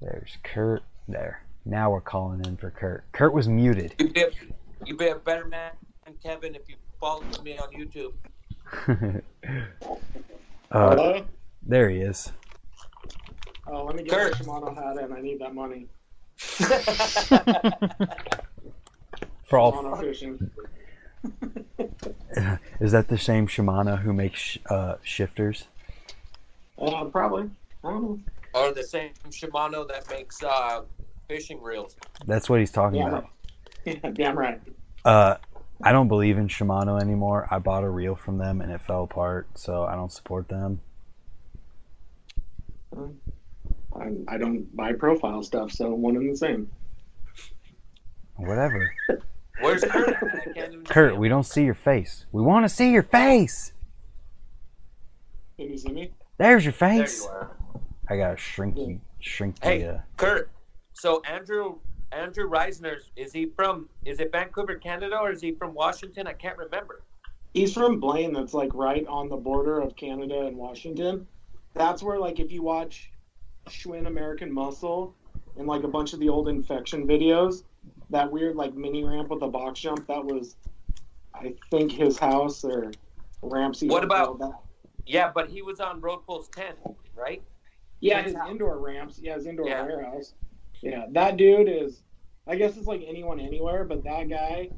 There's Kurt. There. Now we're calling in for Kurt. Kurt was muted. You be a, you be a better man, Kevin, if you follow me on YouTube. uh, Hello? there he is. Oh, let me get Kurt. my Shimano hat in. I need that money. For all, fishing. is that the same Shimano who makes sh- uh, shifters? Uh, probably. I don't know. or the same Shimano that makes uh, fishing reels. That's what he's talking Yeah. about. Yeah, damn right. Uh, I don't believe in Shimano anymore. I bought a reel from them and it fell apart, so I don't support them. I, I don't buy profile stuff, so one and the same. Whatever. Where's Kurt? I can't even see Kurt, we don't see your face. We want to see your face. Can you see me? There's your There face. you are. I gotta shrink you, shrink Hey. the. Uh, Kurt. So Andrew Andrew Reisner is he from? Is it Vancouver, Canada, or is he from Washington? I can't remember. He's from Blaine, that's like right on the border of Canada and Washington. That's where, like, if you watch Schwinn American Muscle and like a bunch of the old infection videos, that weird like mini ramp with a box jump, that was, I think, his house or ramps. What about- that. Yeah, but he was on Road Fools 10, right? Yeah, His his house. indoor ramps. Yeah, his indoor Yeah. warehouse. Yeah, that dude is. I guess it's like anyone anywhere, but that guy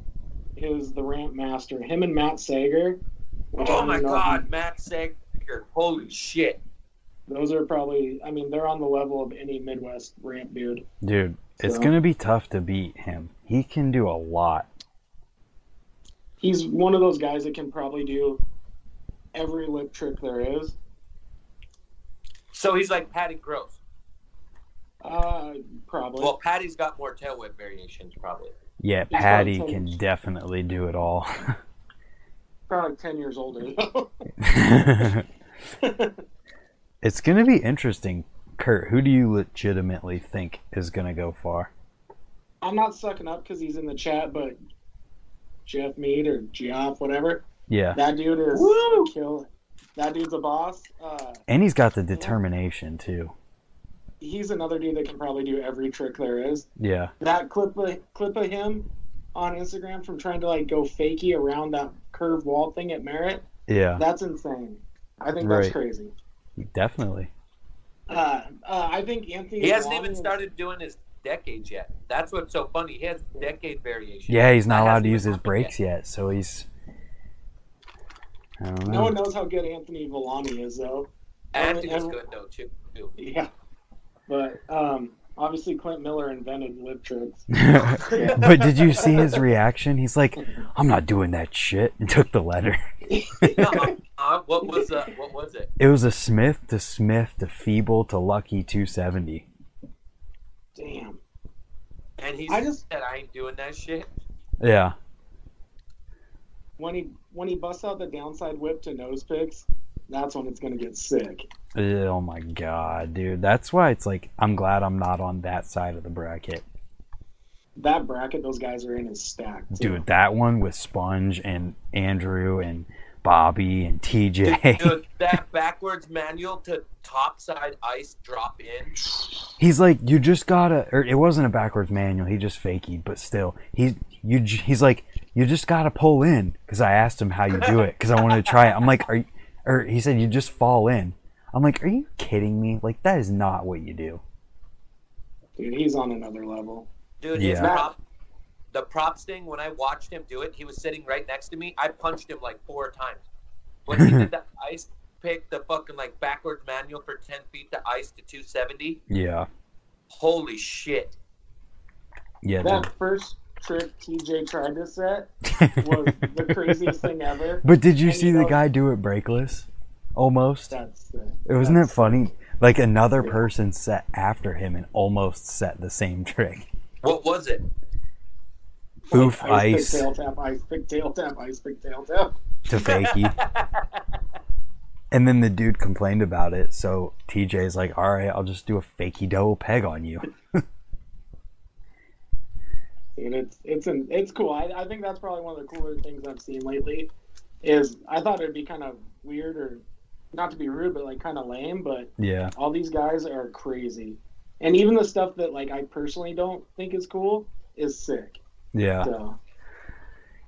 is the ramp master. Him and Matt Sager. Oh my God, Matt Sager! Holy shit! You- Those are probably. I mean, they're on the level of any Midwest ramp dude. dude, it's gonna be tough to beat him. He can do a lot. He's one of those guys that can probably do every lip trick there is. So he's like Patty Gross. Uh, probably. Well, Patty's got more tail whip variations, probably. Yeah, He's Patty got can some- definitely do it all. probably ten years older though. it's gonna be interesting. Kurt, who do you legitimately think is gonna go far? I'm not sucking up because he's in the chat, but Jeff Mead or Geoff, whatever. Yeah, That dude is Woo! kill. That dude's a boss. Uh, and he's got the determination too. he's another dude that can probably do every trick there is. Yeah. That clip of, clip of him on Instagram from trying to like go fakey around that curved wall thing at Merritt, Yeah. that's insane. I think that's Right. crazy. Definitely. Uh, uh, I think Anthony. He hasn't Volani even is- started doing his decades yet. That's what's so funny. He has decade variation. Yeah, he's not That allowed to use his happened brakes yet, so he's. I don't No one knows how good Anthony Volani is, though. Anthony's Every- good though too. Yeah, but um, obviously Clint Miller invented lip tricks. but did you see his reaction? He's like, "I'm not doing that shit," and took the letter. uh, uh, what was uh, what was it? It was a Smith to Smith to Feeble to Lucky 270. Damn. And he I just- said, "I ain't doing that shit." Yeah. When he when he busts out the downside whip to nose picks, that's when it's gonna get sick. Oh my god, dude. That's why it's like I'm glad I'm not on that side of the bracket. That bracket those guys are in is stacked. too. Dude, that one with Sponge and Andrew and Bobby and Dude, TJ. dude, that backwards manual to topside ice drop in. He's like, you just gotta, or it wasn't a backwards manual. He just fakey, but still, he's you. He's like, you just gotta pull in because I asked him how you do it because I wanted to try it. I'm like, are you, or he said you just fall in. I'm like, are you kidding me? Like that is not what you do. Dude, he's on another level. Dude, his Yeah. prop, the props thing. When I watched him do it, he was sitting right next to me. I punched him like four times. When he did the ice pick, the fucking like backwards manual for ten feet to ice to two seventy. Yeah, Holy shit! yeah. That first trick TJ tried to set was the craziest thing ever. But did you And see you the know- guy do it breakless? Almost. That's sick. Wasn't it funny? Like another Yeah. person set after him and almost set the same trick. What was it? Foof Like, ice pick, tail tap, ice pick, tail tap, ice pick, tail tap. to fakey. And then the dude complained about it, so TJ's like, "All right, I'll just do a fakey double peg on you." And it's it's an, it's cool. I, I think that's probably one of the cooler things I've seen lately. Is I thought it'd be kind of weird or not to be rude, but like kind of lame. But Yeah, all these guys are crazy, and even the stuff that like I personally don't think is cool is sick. Yeah, So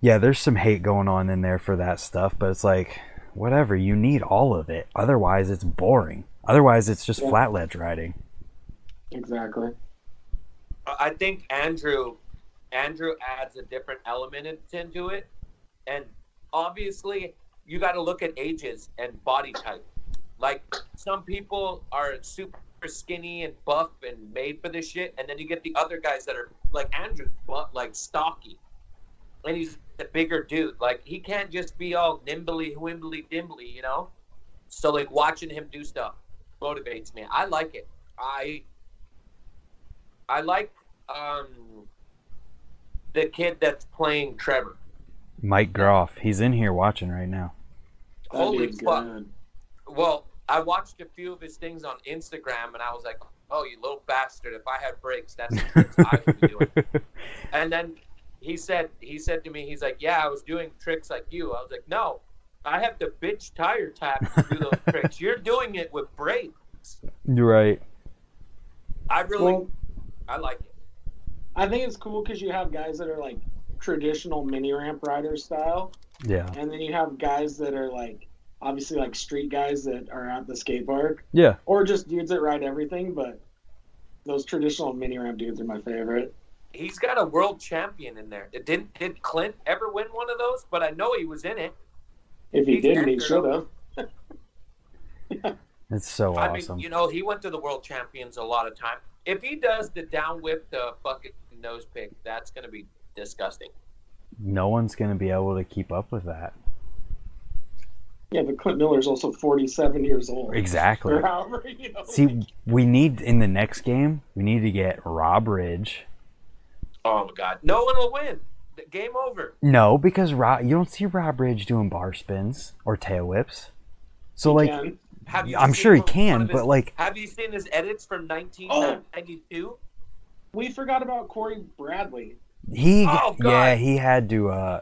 yeah. There's some hate going on in there for that stuff, but it's like, whatever. You need all of it. Otherwise, it's boring. Otherwise, it's just Yeah. flat ledge riding. exactly. I think Andrew Andrew adds a different element into it, and obviously you got to look at ages and body type. Like some people are super skinny and buff and made for this shit, and then you get the other guys that are like Andrew, but like stocky, and he's a bigger dude. Like he can't just be all nimbly, wimbly, dimbly, you know. So like watching him do stuff motivates me. I like it. I I like um the kid that's playing Trevor. Mike Groff, he's in here watching right now. Holy fuck! Well, I watched a few of his things on Instagram, and I was like, "Oh, you little bastard! If I had brakes, that's what I would be doing." And then he said, he said to me, he's like, "Yeah, I was doing tricks like you." I was like, "No, I have to bitch tire tap to do those tricks. You're doing it with brakes." You're right. I really, Well, I like it. I think it's cool because you have guys that are like traditional mini ramp rider style, Yeah, and then you have guys that are like obviously like street guys that are at the skate park, yeah. or just dudes that ride everything. But those traditional mini ramp dudes are my favorite. He's got a world champion in there. Didn't did Clint ever win one of those? But I know he was in it. If he He's didn't, he should them. have. It's so I awesome. mean, you know, he went to the world champions a lot of time. If he does the down whip to fucking nose pick, that's gonna be disgusting. no one's gonna be able to keep up with that. Yeah, but Clint Miller's also 47 years old. Exactly. Or however, you know. See, we need in the next game, we need to get Rob Ridge. Oh my god, no one will win. Game over. No, because Rob, you don't see Rob Ridge doing bar spins or tail whips. So like, Again, Have you I'm sure he can, his- but like, have you seen his edits from 1992? we forgot about Corey Bradley. he, Oh, God. yeah, he had to uh,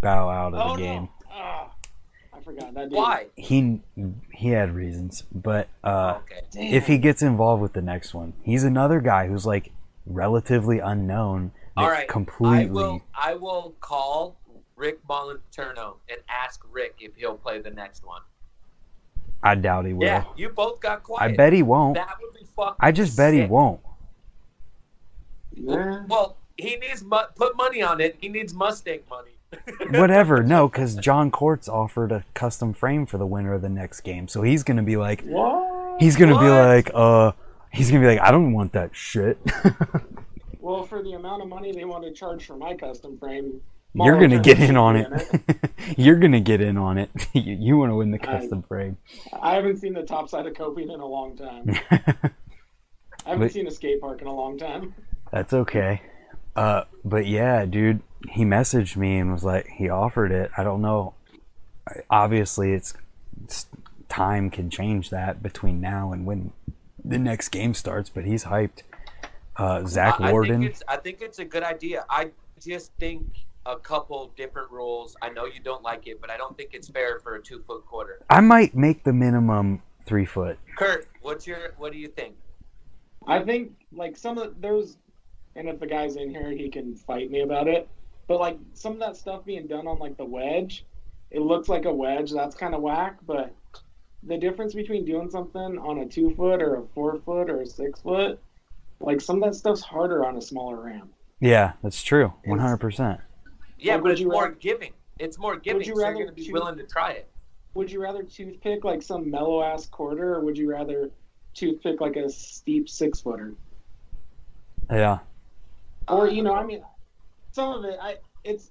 bow out of Oh the game. no! Ah, I forgot that. Dude. Why? He he had reasons, but uh, okay. If he gets involved with the next one, he's another guy who's like relatively unknown. All right. completely. I will. I will call Rick Moliterno and ask Rick if he'll play the next one. I doubt he will. Yeah, you both got quiet. I bet he won't. that would be fucking. I just bet he won't. Nah. Well, he needs mu- put money on it. He needs Mustang money. Whatever. No, because John Courts offered a custom frame for the winner of the next game, so he's gonna be like, What? he's gonna be like, uh, he's gonna be like, I don't want that shit. Well, for the amount of money they want to charge for my custom frame, You're gonna get in on be it. You're gonna get in on it. you you want to win the I- custom frame. I haven't seen the top side of Coping in a long time. I haven't But- seen a skate park in a long time. That's okay. Uh, but yeah, dude, he messaged me and was like, he offered it. I don't know. Obviously, it's, it's time can change that between now and when the next game starts. But he's hyped. Uh, Zach I, I Warden. think it's. I think it's a good idea. I just think a couple different rules. I know you don't like it, but I don't think it's fair for a two foot quarter. I might make the minimum three foot. Kurt, what's your? What do you think? I think like some of those, and if the guy's in here, he can fight me about it. But like some of that stuff being done on like the wedge, it looks like a wedge. That's kind of whack. But the difference between doing something on a two foot or a four foot or a six foot, like some of that stuff's harder on a smaller ramp. Yeah, that's true. One hundred percent. Yeah, Like, but it's more rather- giving. It's more giving. you so you're rather going to be choose- willing to try it. Would you rather toothpick like some mellow ass quarter, or would you rather toothpick like a steep six footer? Yeah. Or um, you know, I mean, some of it, I it's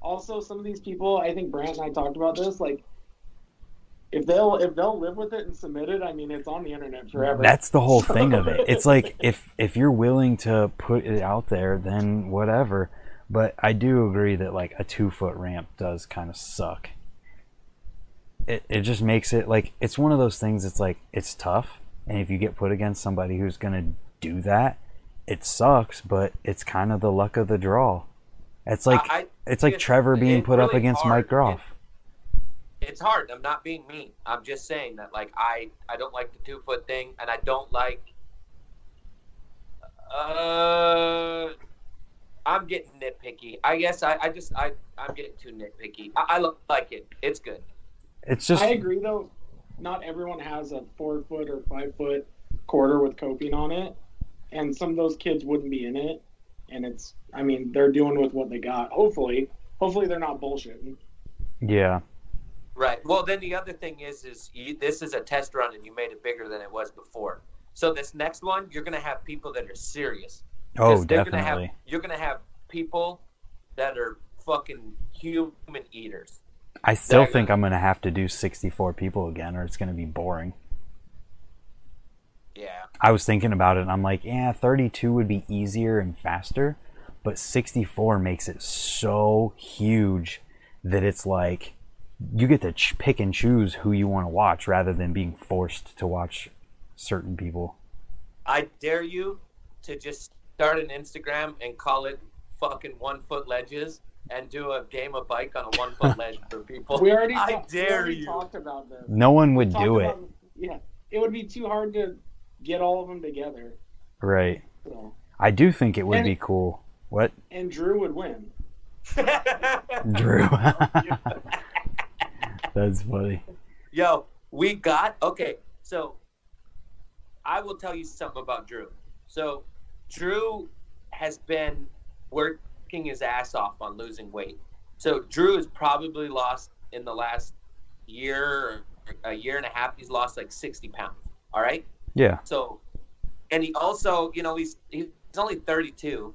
also some of these people. I think Brant and I talked about this. Like, if they'll if they'll live with it and submit it, I mean, it's on the internet forever. That's the whole thing of it. It's like if if you're willing to put it out there, then whatever. But I do agree that like a two foot ramp does kind of suck. It it just makes it like it's one of those things. It's like it's tough, and if you get put against somebody who's gonna do that, it sucks. But it's kind of the luck of the draw. It's like I, I, it's like it's- Trevor being it's put up against hard. Mike Groff. it's hard. I'm not being mean. I'm just saying that like I I don't like the two foot thing, and I don't like. Uh, I'm getting nitpicky. I guess I, I just I I'm getting too nitpicky. I, I look like it. It's good. It's just I agree though. Not everyone has a four foot or five foot quarter with coping on it, and some of those kids wouldn't be in it. And it's, I mean, they're doing with what they got. Hopefully, hopefully they're not bullshitting. yeah. Right. Well, then the other thing is, is you, this is a test run, and you made it bigger than it was before. So this next one, you're gonna have people that are serious. Oh, they're Gonna definitely. have, you're gonna have people that are fucking human eaters. I still think gonna- I'm gonna have to do 64 people again, or it's gonna be boring. Yeah. I was thinking about it, and I'm like, yeah, 32 would be easier and faster, but 64 makes it so huge that it's like you get to ch- pick and choose who you want to watch rather than being forced to watch certain people. I dare you to just start an Instagram and call it fucking one foot ledges and do a game of bike on a one foot ledge for people. We already, I talked- we already you. talked about this. No one would do it, about- Yeah, it would be too hard to get all of them together. right? So. I do think it would And- be cool. What, And Drew would win. Drew? That's funny. Yo, we got okay. So I will tell you something about Drew. So Drew has been working his ass off on losing weight. So Drew has probably lost in the last year, a year and a half. He's lost like sixty pounds. All right. Yeah, So, and he also, you know, he's he's only 32,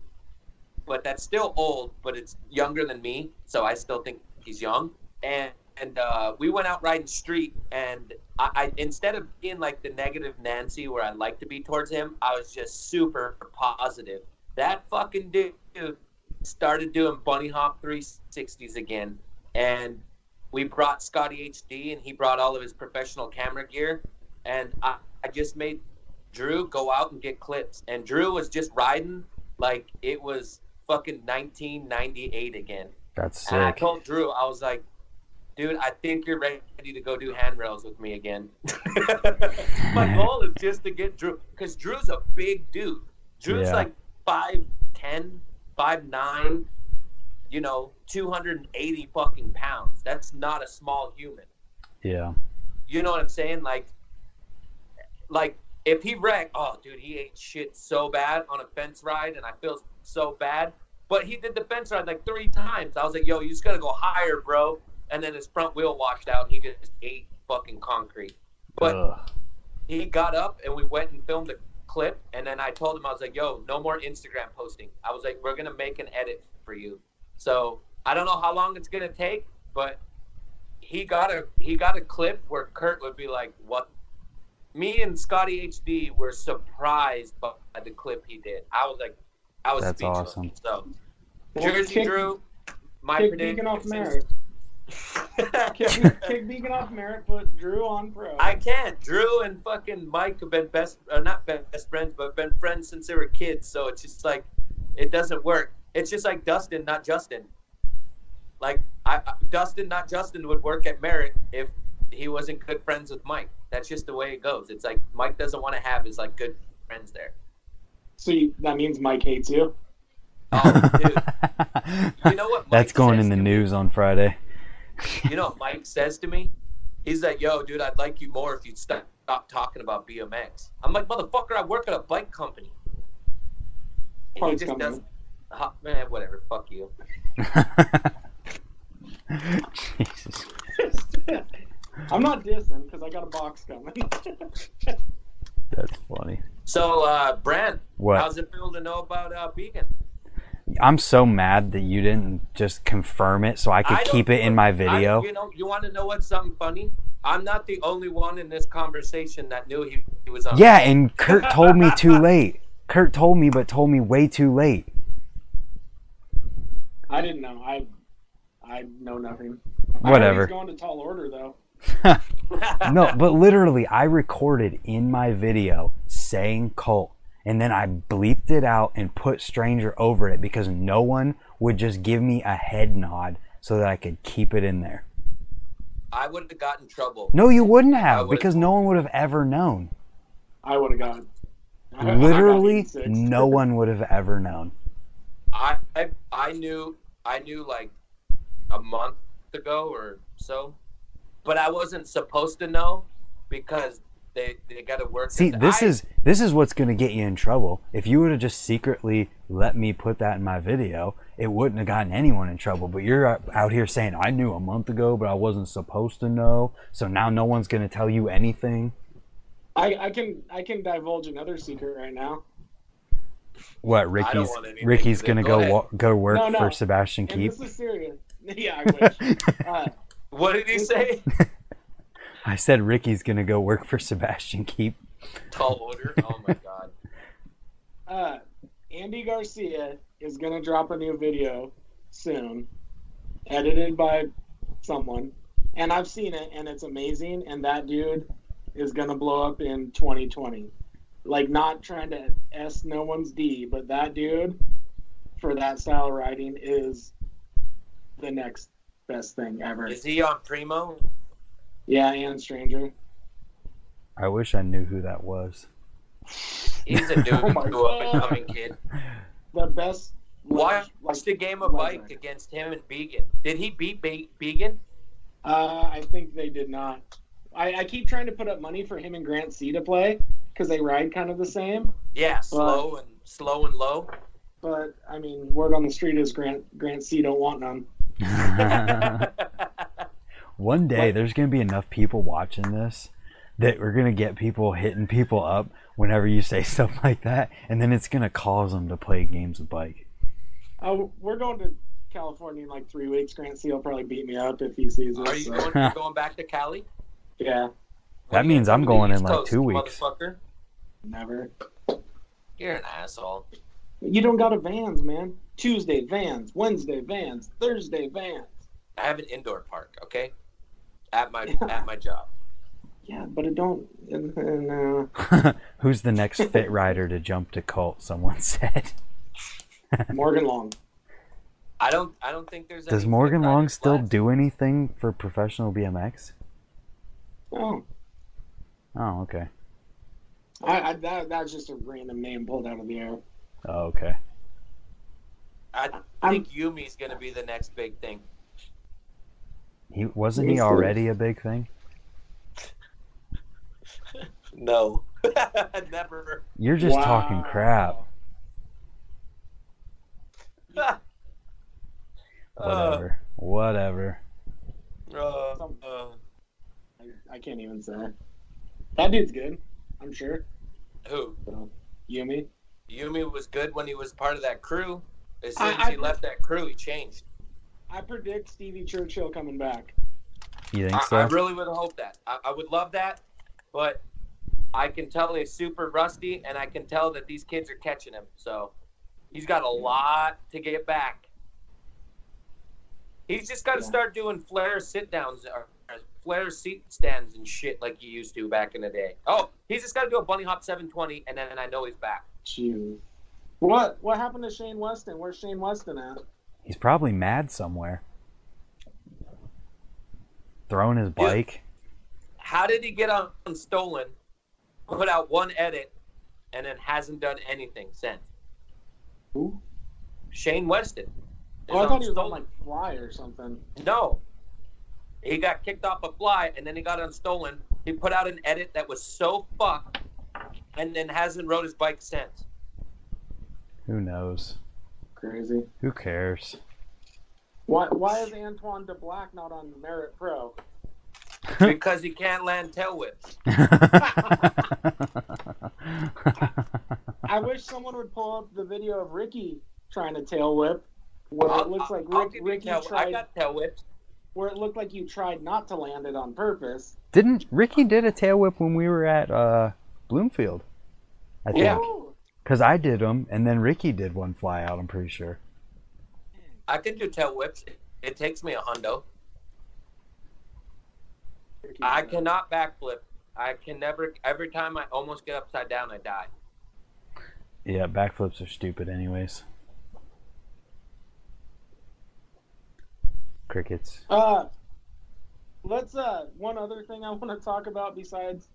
but that's still old, but it's younger than me, so I still think he's young. And and uh, we went out riding street, and I, I instead of being like the negative Nancy where I like to be towards him, I was just super positive. That fucking dude started doing bunny hop 360s again, and we brought Scotty HD, and he brought all of his professional camera gear, and I, I just made Drew go out and get clips, and Drew was just riding like it was fucking 1998 again. that's sick. And I told Drew, I was like, dude, I think you're ready to go do handrails with me again. My goal is just to get Drew, because Drew's a big dude. Drew's Yeah. like 5'10, 5'9, you know, 280 fucking pounds. That's not a small human. Yeah. You know what I'm saying? Like, like if he wrecked, oh, dude, he ate shit so bad on a fence ride, and I feel so bad. But he did the fence ride like three times. I was like, yo, you just gotta go higher, bro. And then his front wheel washed out. He just ate fucking concrete. But Ugh. he got up and we went and filmed a clip. And then I told him, I was like, yo, no more Instagram posting. I was like, we're gonna make an edit for you. So I don't know how long it's gonna take, but he got a he got a clip where Kurt would be like, "What?" Me and Scotty HD were surprised by the clip he did. I was like, I was That's speechless. awesome. So Well, Jersey kick- Drew, my Kick prediction. Beacon off Merritt. Kick, kick Beacon off Merritt. Put Drew on pro. I can't. Drew and fucking Mike have been best, uh, not best friends, but been friends since they were kids. So it's just like, it doesn't work. It's just like Dustin, not Justin. Like I, I- Dustin, not Justin, would work at Merritt if he wasn't good friends with Mike. That's just the way it goes. It's like Mike doesn't want to have his like good friends there. So you, that means Mike hates you. Oh, dude. You know what? Mike That's going says in the to me? news on Friday. You know what Mike says to me? He's like, "Yo, dude, I'd like you more if you'd stop, stop talking about BMX." I'm like, "Motherfucker, I work at a bike company." And he just company. does, huh, eh, man, whatever. Fuck you. Jesus. I'm not dissing because I got a box coming. That's funny. So, uh, Brand, What? how's it feel to know about uh, Beacon? I'm so mad that you didn't just confirm it so I could I keep it in my I- video. you know, you want to know what's something funny? I'm not the only one in this conversation that knew he, he was on. Yeah, and Kurt told me too late. Kurt told me, but told me way too late. I didn't know. I I know nothing. I Whatever. He's going to tall order though. No, but literally, I recorded in my video saying cult, and then I bleeped it out and put stranger over it because no one would just give me a head nod so that I could keep it in there. I wouldn't have gotten in trouble. No, you wouldn't have would've- because no one would have ever known. I would have gone. I- I got Literally, no one would have ever known. I, I I knew I knew like a month ago or so, but I wasn't supposed to know because they they got to work. See, this- this I- is this is what's going to get you in trouble. If you would have just secretly let me put that in my video, it wouldn't have gotten anyone in trouble. But you're out- out here saying I knew a month ago, but I wasn't supposed to know. So now no one's going to tell you anything. I, I can I can divulge another secret right now. What Ricky's Ricky's going to go go wa- go work No, no. for Sebastian And Keep? this is serious. Yeah, I wish. uh, what did he say? I said Ricky's going to go work for Sebastian Keep. Tall order. Oh my god. uh, Andy Garcia is gonna drop a new video soon, edited by someone, and I've seen it, and it's amazing. And that dude is gonna blow up in 2020. Like, not trying to s no one's d, but that dude for that style of writing is the next best thing ever. Is he on Primo? Yeah, and Stranger. I wish I knew who that was. He's a dude, Oh new up and coming kid. The best. Watch like, the game of legend. bike against him and Begin. Did he beat Be- Begin? Uh, I think they did not. I, I keep trying to put up money for him and Grant C to play because they ride kind of the same. Yeah, slow and slow and low. But I mean, word on the street is Grant Grant C don't want none. One day What? there's going to be enough people watching this that we're going to get people hitting people up whenever you say stuff like that, and then it's going to cause them to play games of bike. Oh, we're going to California in like three weeks. Grant C will probably beat me up if he sees us. Are you so, going, going back to Cali? Yeah, That means I'm come to the going in like two weeks. Motherfucker. never. You're an asshole. You don't got a Vans, man. Tuesday Vans, Wednesday Vans, Thursday Vans. I have an indoor park, okay? At my at my job. Yeah, but it don't. And, uh, Who's the next fit rider to jump to cult? Someone said. Morgan Long. I don't. I don't think there's. Does any Morgan Long still left. do anything for professional BMX? Oh, Oh, okay. I, I that that's just a random name pulled out of the air. Oh, okay. I I'm- think Yumi's gonna be the next big thing. He wasn't he already a big thing? No, never. You're just Wow. talking crap. Uh, Whatever. Whatever. uh, Some- uh, I, I can't even say. That dude's good. I'm sure. who? So, Yumi. Yumi was good when he was part of that crew. As soon I- as I- he left that crew, he changed. I predict Stevie Churchill coming back. You think I, so? I really would hope that. I, I would love that, but I can tell he's super rusty, and I can tell that these kids are catching him. So he's got a lot to get back. He's just got to Yeah. start doing flare sit downs or, or flare seat stands and shit like he used to back in the day. Oh, he's just got to do a bunny hop 720, and then I know he's back. Jeez. What what happened to Shane Weston? Where's Shane Weston at? He's probably mad somewhere. Throwing his bike. How did he get on stolen, put out one edit, and then hasn't done anything since? Who? Shane Weston. Oh, I is thought he was on like Fly or something. No. He got kicked off a fly and then he got unstolen. He put out an edit that was so fucked and then hasn't rode his bike since. Who knows? Crazy. Who cares? Why why is Antoine De Black not on Merritt Pro? because he can't land tail whips. I wish someone would pull up the video of Ricky trying to tail whip, where it I'll- looks like I'll Rick, Ricky tail- I tried, got tail whips. where it looked like you tried not to land it on purpose. Didn't Ricky did a tail whip when we were at uh, Bloomfield? I think Yeah. Ooh. Because I did them, and then Ricky did one fly out. I'm pretty sure. I can do tail whips. It takes me a hundo. I cannot backflip. I can never. Every time I almost get upside down, I die. Yeah, backflips are stupid, anyways. Crickets. Uh, let's uh one other thing I want to talk about besides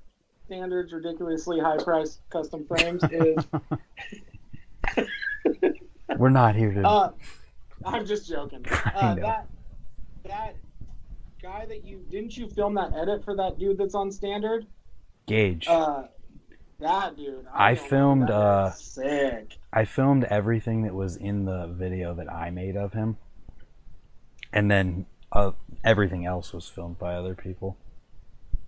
standards ridiculously high priced custom frames is We're not here to. uh I'm just joking. Uh, that that guy that you didn't you film that edit for that dude that's on standard? Gauge. Uh, that dude. I don't filmed, uh, sick. I filmed everything that was in the video that I made of him, and then uh, everything else was filmed by other people.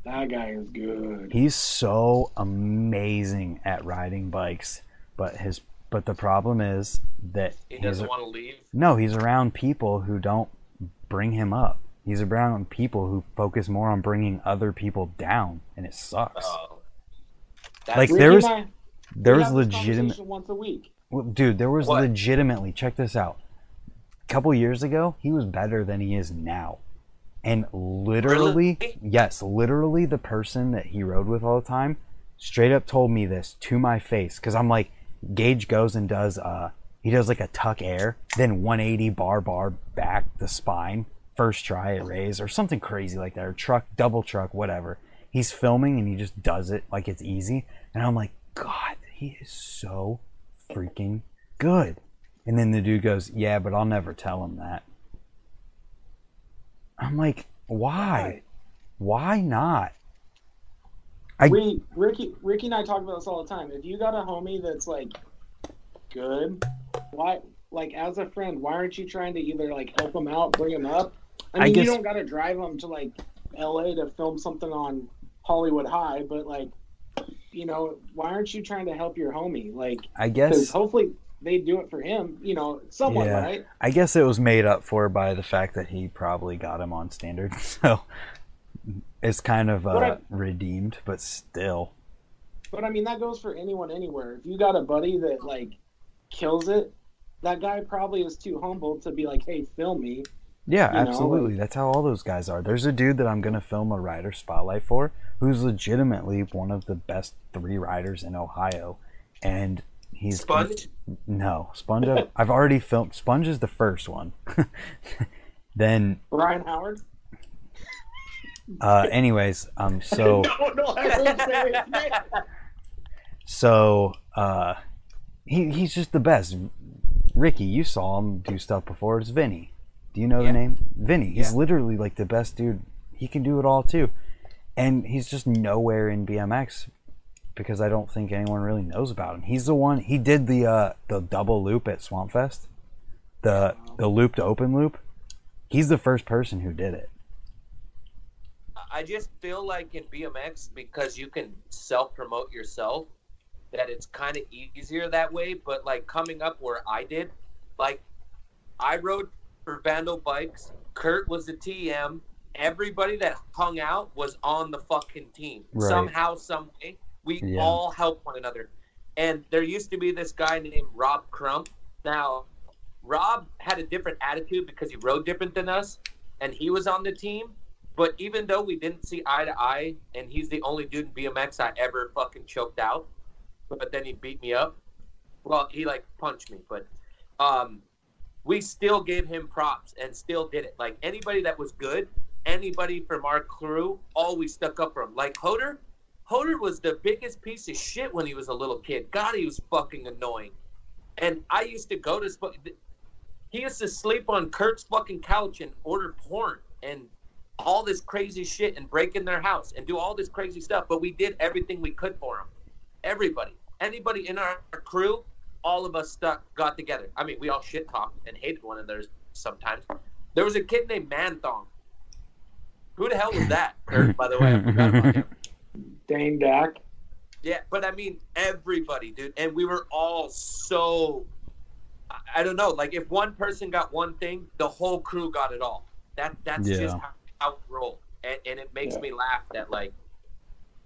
That guy is good. He's so amazing at riding bikes, but his but the problem is that He he's doesn't want to leave. no, he's around people who don't bring him up. He's around people who focus more on bringing other people down, and it sucks. Oh. Like, there was- I- there was have legitimate. once a week. Well, dude, there was What? legitimately. Check this out. A couple years ago, he was better than he is now, and literally, Really? yes, literally, the person that he rode with all the time, straight up told me this to my face because I'm like, Gage goes and does uh, he does like a tuck air, then 180 bar bar back the spine, first try at raise or something crazy like that, or truck double truck whatever. He's filming and he just does it like it's easy, and I'm like, God, he is so freaking good. And then the dude goes, Yeah, but I'll never tell him that. I'm like, Why? Why not? I- we Ricky Ricky and I talk about this all the time. If you got a homie that's like good, why like as a friend, why aren't you trying to either like help him out, bring him up? I I mean, guess- you don't got to drive him to like L.A. to film something on Hollywood High, but like, you know, why aren't you trying to help your homie? Like, I guess hopefully they do it for him. You know, somewhat Yeah. right. I guess it was made up for by the fact that he probably got him on standard. So it's kind of uh, I- redeemed, but still. But I mean, that goes for anyone anywhere. If you got a buddy that like kills it, that guy probably is too humble to be like, "Hey, film me." Yeah, You know, absolutely. That's how all those guys are. There's a dude that I'm gonna film a rider spotlight for, who's legitimately one of the best three riders in Ohio, and He's Sponge. No, Sponge. I've, I've already filmed. Sponge is the first one. then, Ryan Howard. uh, anyways, um, so no, no, I won't say his name. so uh, he he's just the best. Ricky, you saw him do stuff before. It's Vinny. Do you know Yeah. the name? Vinny. He's Yeah. literally like the best dude. He can do it all too, and he's just nowhere in BMX because I don't think anyone really knows about him. He's the one. He did the uh, the double loop at Swampfest, the the loop to open loop. He's the first person who did it. I just feel like in BMX because you can self promote yourself that it's kind of easier that way. But like coming up where I did, like I rode for Vandal Bikes. Kurt was the TM. Everybody that hung out was on the fucking team Right. somehow, some way. We Yeah. all help one another. And there used to be this guy named Rob Crump. Now, Rob had a different attitude because he rode different than us, and he was on the team. But even though we didn't see eye to eye, and he's the only dude in BMX I ever fucking choked out, but then he beat me up. Well, he like punched me, but um, we still gave him props and still did it. Like anybody that was good, anybody from our crew, always stuck up for him. Like Hoder, Hoder was the biggest piece of shit when he was a little kid. God, he was fucking annoying. And I used to go to he used to sleep on Kurt's fucking couch and order porn and all this crazy shit and break in their house and do all this crazy stuff. But we did everything we could for him. Everybody, anybody in our, our crew, all of us stuck got together. I mean, we all shit talked and hated one another sometimes. There was a kid named Manthong. Who the hell was that? Kurt, by the way, I forgot. Dane Dak. Yeah, but I mean everybody, dude, and we were all so. I- I don't know, like if one person got one thing, the whole crew got it all. That that's Yeah. just how, how we roll, and, and it makes Yeah. me laugh that like,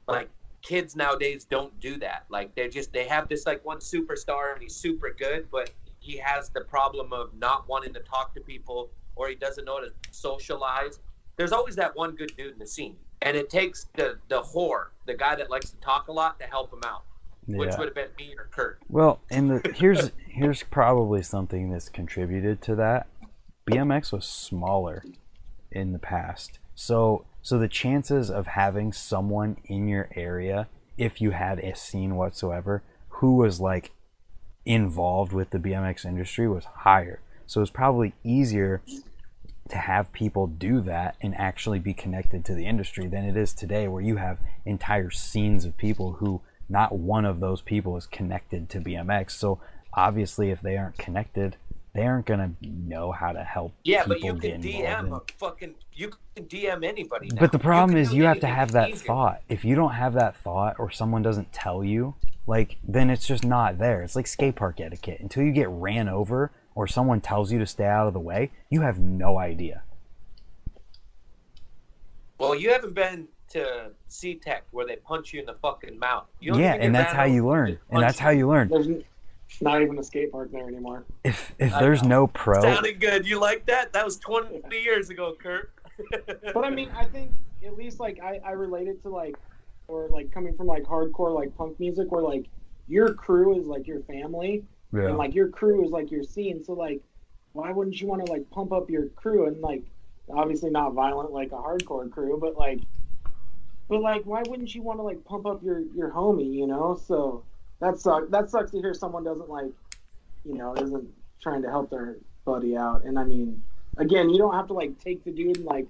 like kids nowadays don't do that. Like they just they have this like one superstar and he's super good, but he has the problem of not wanting to talk to people or he doesn't know how to socialize. There's always that one good dude in the scene, and it takes the the whore, the guy that likes to talk a lot, to help him out, which would have been me or Kurt. Well, and the, here's here's probably something that's contributed to that. BMX was smaller in the past, so so the chances of having someone in your area, if you had a scene whatsoever, who was like involved with the BMX industry was higher. So it was probably easier to have people do that and actually be connected to the industry than it is today where you have entire scenes of people who not one of those people is connected to BMX. So obviously if they aren't connected, they aren't gonna know how to help Yeah, but you can DM in- a fucking you can DM anybody. Now. but the problem can is you have to have that easier. thought. If you don't have that thought or someone doesn't tell you, like then it's just not there. It's like skate park etiquette. Until you get ran over or someone tells you to stay out of the way, you have no idea. Well, you haven't been to SeaTech where they punch you in the fucking mouth. You don't Yeah, and that's how you learn. And punch that's how you learn. There's not even a skate park there anymore. If if I there's know. no pro, Sounded good. You like that? That was 20 years ago, Kurt. But I mean, I think at least like I, I relate it to like, or like coming from like hardcore like punk music, where like your crew is like your family, yeah, and like your crew is like your scene. So like, why wouldn't you want to like pump up your crew and like, obviously not violent like a hardcore crew, but like, but like, why wouldn't you want to like pump up your your homie? You know, so that sucks. That sucks to hear someone doesn't like, you know, isn't trying to help their buddy out. And I mean, again, you don't have to like take the dude and like,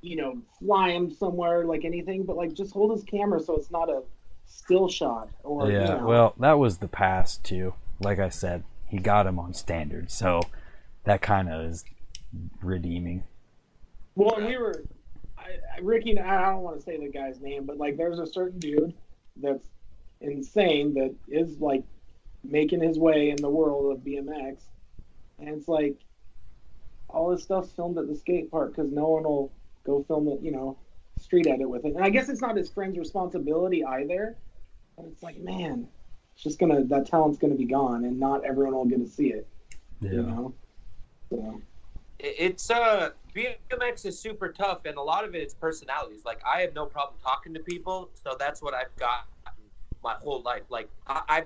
you know, fly him somewhere like anything, but like just hold his camera so it's not a still shot or yeah. You know, Well, that was the past too. Like I said, he got him on standard, so that kind of is redeeming. Well, we were, I, Ricky. I I don't want to say the guy's name, but like, there's a certain dude that's insane that is like making his way in the world of BMX, and it's like all this stuff's filmed at the skate park because no one will go film it, you know, street edit with it. And I guess it's not his friend's responsibility either, but it's like, man, it's just gonna that talent's gonna be gone, and not everyone will get to see it, you know. So. It's uh BMX is super tough, and a lot of it is personalities. Like I have no problem talking to people, so that's what I've got my whole life. Like I, I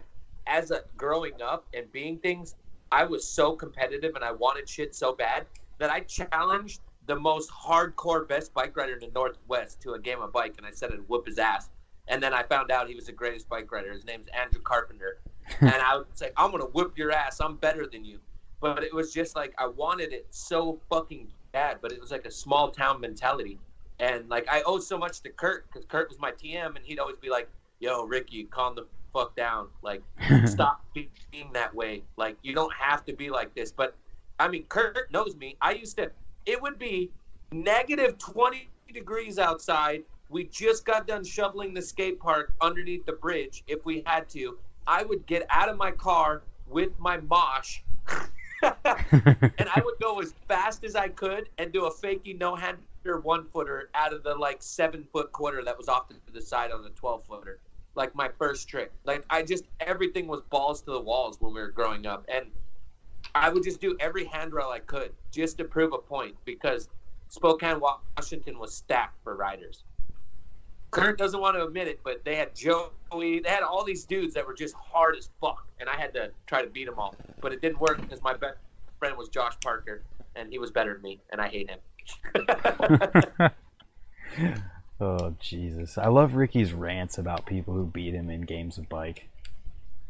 as a growing up and being things, I was so competitive and I wanted shit so bad that I challenged the most hardcore best bike rider in the Northwest to a game of bike, and I said I'd whoop his ass. And then I found out he was the greatest bike rider. His name's Andrew Carpenter, and I would say, "I'm gonna whoop your ass. I'm better than you." But it was just like I wanted it so fucking bad, but it was like a small town mentality, and like I owe so much to Kurt because Kurt was my TM, and he'd always be like, "Yo, Ricky, calm the fuck down. Like, stop being that way. Like, you don't have to be like this." But I mean, Kurt knows me. I used to. It would be negative twenty degrees outside. We just got done shoveling the skate park underneath the bridge. If we had to, I would get out of my car with my mosh. and I would go as fast as I could and do a fakey no hander one footer out of the like seven foot quarter that was off to the side on the 12 footer. Like my first trick. Like I just, everything was balls to the walls when we were growing up. And I would just do every handrail I could just to prove a point because Spokane, Washington was stacked for riders. Kurt doesn't want to admit it, but they had Joey, they had all these dudes that were just hard as fuck, and I had to try to beat them all. But it didn't work because my best friend was Josh Parker, and he was better than me, and I hate him. oh Jesus! I love Ricky's rants about people who beat him in games of bike.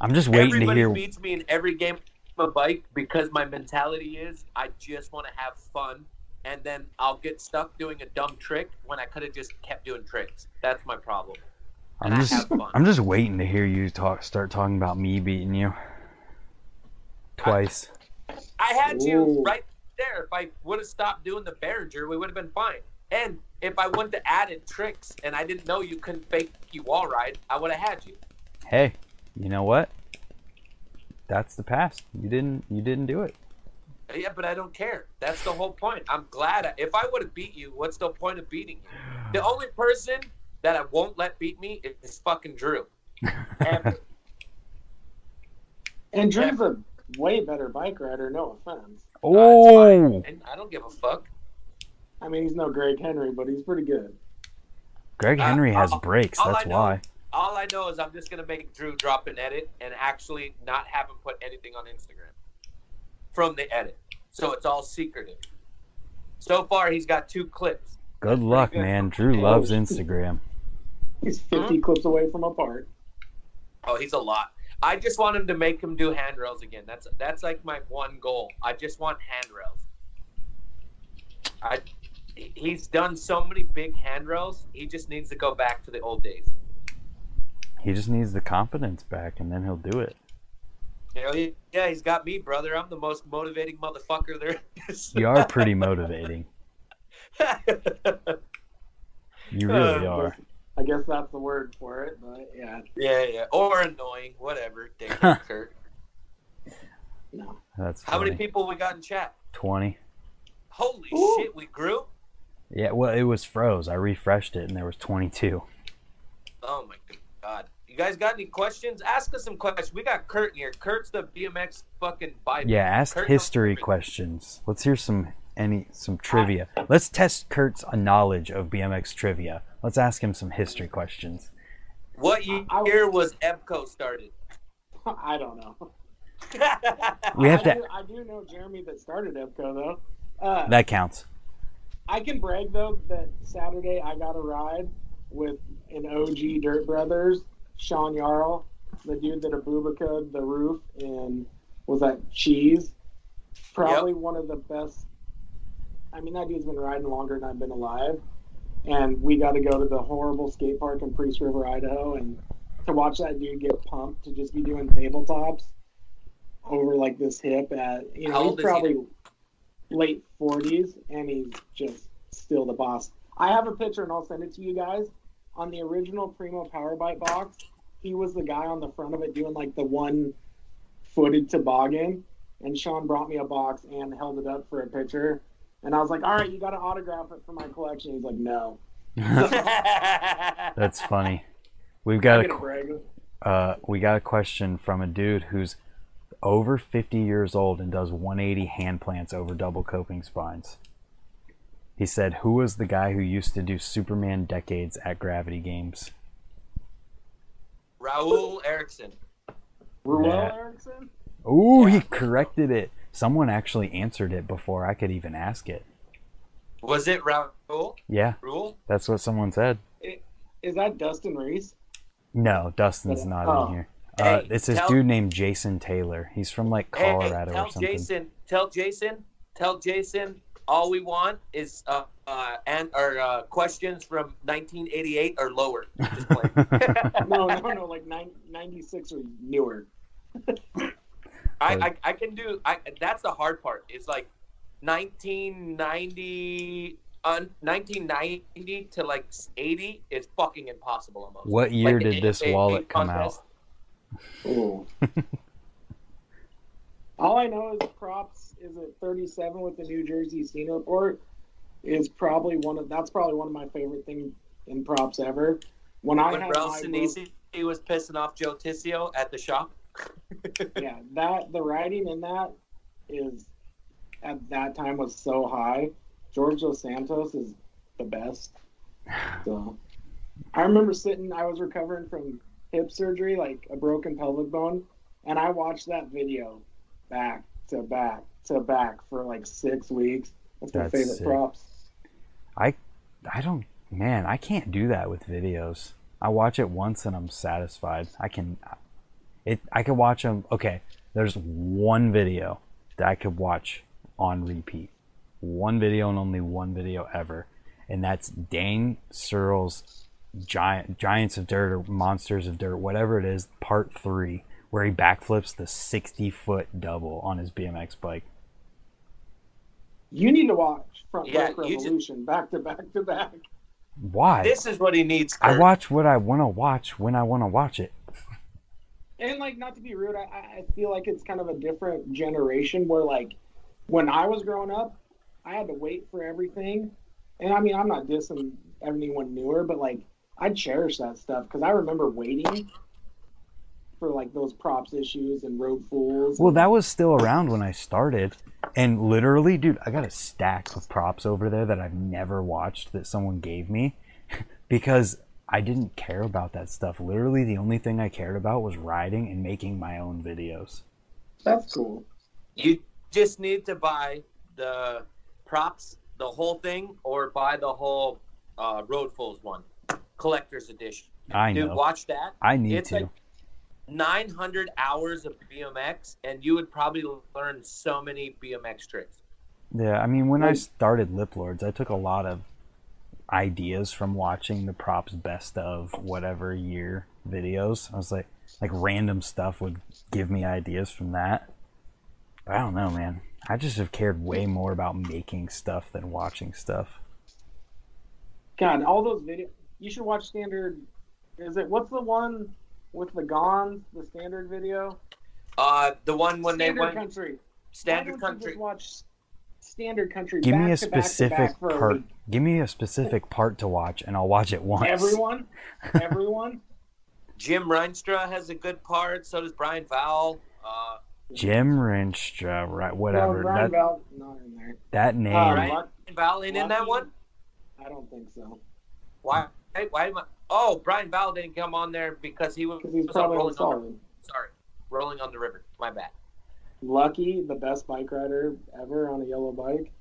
I'm just waiting Everybody to hear. Everybody beats me in every game of bike because my mentality is I just want to have fun and then I'll get stuck doing a dumb trick when I could have just kept doing tricks. That's my problem. I'm And just, I have fun. I'm just waiting to hear you talk. Start talking about me beating you twice. I had you right there. If I would have stopped doing the Behringer, we would have been fine. And if I wouldn't have added tricks and I didn't know you couldn't fake you wall ride, I would have had you. Hey, you know what? That's the past. You didn't. You didn't do it. Yeah, but I don't care. That's the whole point. I'm glad. I, if I would have beat you, what's the point of beating you? The only person that I won't let beat me is fucking Drew. And And Drew's a way better bike rider. No offense. Oh, and I don't give a fuck. I mean, he's no Greg Henry, but he's pretty good. Greg Uh, Henry has all- brakes. all That's know- why. All I know is I'm just gonna make Drew drop an edit and actually not have him put anything on Instagram from the edit, so it's all secretive. So far, he's got two clips. Good luck, good. man. Drew Oh, loves. Instagram. He's 50 hmm? clips away from a part. Oh, he's a lot. I just want him to make him do handrails again. That's that's like my one goal. I just want handrails. I he's done so many big handrails. He just needs to go back to the old days. He just needs the confidence back, and then he'll do it. You know, he, yeah, he's got me, brother. I'm the most motivating motherfucker there is. You are pretty motivating. You really Uh, are. I guess that's the word for it, but yeah, yeah, yeah, or annoying, whatever. Dick and Kurt. no. That's How many people we got in chat? Twenty. Holy Ooh. shit, we grew. Yeah. Well, it was froze. I refreshed it, and there was twenty-two. Oh my god. You guys got any questions? Ask us some questions. We got Kurt here. Kurt's the BMX fucking Bible. Yeah. Ask Kurt history questions. Let's hear some any some trivia. Let's test Kurt's knowledge of BMX trivia. Let's ask him some history questions. What year I- was EBCO started? I don't know. We have I to. Do, I do know Jeremy that started EPCO though. Uh, That counts. I can brag though that Saturday I got a ride with an OG Dirt Brothers, Sean Yarl, the dude that Abubaca the roof and was that cheese. Probably one of the best. I mean, that dude's been riding longer than I've been alive, and we got to go to the horrible skate park in Priest River, Idaho, and to watch that dude get pumped to just be doing tabletops over like this hip at you know he's is he probably late 40s and he's just still the boss. I have a picture and I'll send it to you guys. On the original Primo Power Bike box, he was the guy on the front of it doing like the one footed toboggan. And Sean brought me a box and held it up for a picture. And I was like, all right, you got to autograph it for my collection. He's like, no. That's funny. We've got a gonna qu- brag. uh, we got a question from a dude who's over 50 years old and does 180 hand plants over double coping spines. He said, "Who was the guy who used to do Superman decades at Gravity Games?" Raul Erickson. Ruel Yeah. Erickson? Ooh, he corrected it. Someone actually answered it before I could even ask it. Was it Raul? Yeah, Rule? that's what someone said. Is that Dustin Reese? No, Dustin's not Oh. in here. Uh, Hey, it's this tell- dude named Jason Taylor. He's from like Hey, Colorado tell or something. Jason. Tell Jason. Tell Jason. All we want is uh, uh, and or uh, questions from 1988 or lower. Just play. No, no, no, like nine, 96 or newer. I, I I can do. I that's the hard part. It's like 1990. Uh, 1990 to like 80 is fucking impossible almost. What year Like the did this NBA wallet come contest. Ooh. All I know is props is it 37 with the New Jersey Scene Report is probably one of that's probably one of my favorite things in props ever. When I When had Ralph Sinisi he was pissing off Joe Tissio at the shop. yeah, that the writing in that is at that time was so high. George Dos Santos is the best. So I remember sitting I was recovering from hip surgery, like a broken pelvic bone, and I watched that video back to back to back for like six weeks. That's my That's favorite sick. props. I I don't, man, I can't do that with videos. I watch it once and I'm satisfied. I can, it. I could watch them. Okay, there's one video that I could watch on repeat. One video and only one video ever, and that's Dane Searls' giant Giants of Dirt or Monsters of Dirt, whatever it is, part three, where he backflips the 60 foot double on his BMX bike. You need to watch Front Yeah, Break you just- Revolution back to back to back. Why? This is what he needs. I watch what I want to watch when I want to watch it. And like, not to be rude, I, I I feel like it's kind of a different generation where like, when I was growing up, I had to wait for everything. And I mean, I'm not dissing anyone newer, but like, I cherish that stuff because I remember waiting for like those props issues and road fools. Well, that was still around when I started. And literally, dude, I got a stack of props over there that I've never watched that someone gave me because I didn't care about that stuff. Literally, the only thing I cared about was riding and making my own videos. That's cool. You just need to buy the props, the whole thing, or buy the whole uh, Road Fools one, collector's edition. I Dude, know. watch that. I need it's to. like 900 hours of BMX, and you would probably learn so many BMX tricks. Yeah, I mean, when I started Lip Lords, I took a lot of ideas from watching the props best of whatever year videos. I was like, like random stuff would give me ideas from that. But I don't know, man. I just have cared way more about making stuff than watching stuff. God, all those videos. You should watch standard. Is it what's the one with the Gons? The standard video. Uh, the one when standard they went country. Standard don't country. just watch standard country. Give back me a to specific back for a part. week. Give me a specific part to watch, and I'll watch it once. Everyone, everyone. Jim Reinstra has a good part. So does Brian Vowell. Uh, Jim Rinstra, right? Whatever. No, Brian that Val, not in there. that name. Uh, Brian Luck- Vowell ain't in that one. I don't think so Why? Why am I? Oh, Brian Vowell didn't come on there because he was, because he's was probably rolling on the, sorry, rolling on the river. My bad. Lucky, the best bike rider ever on a yellow bike.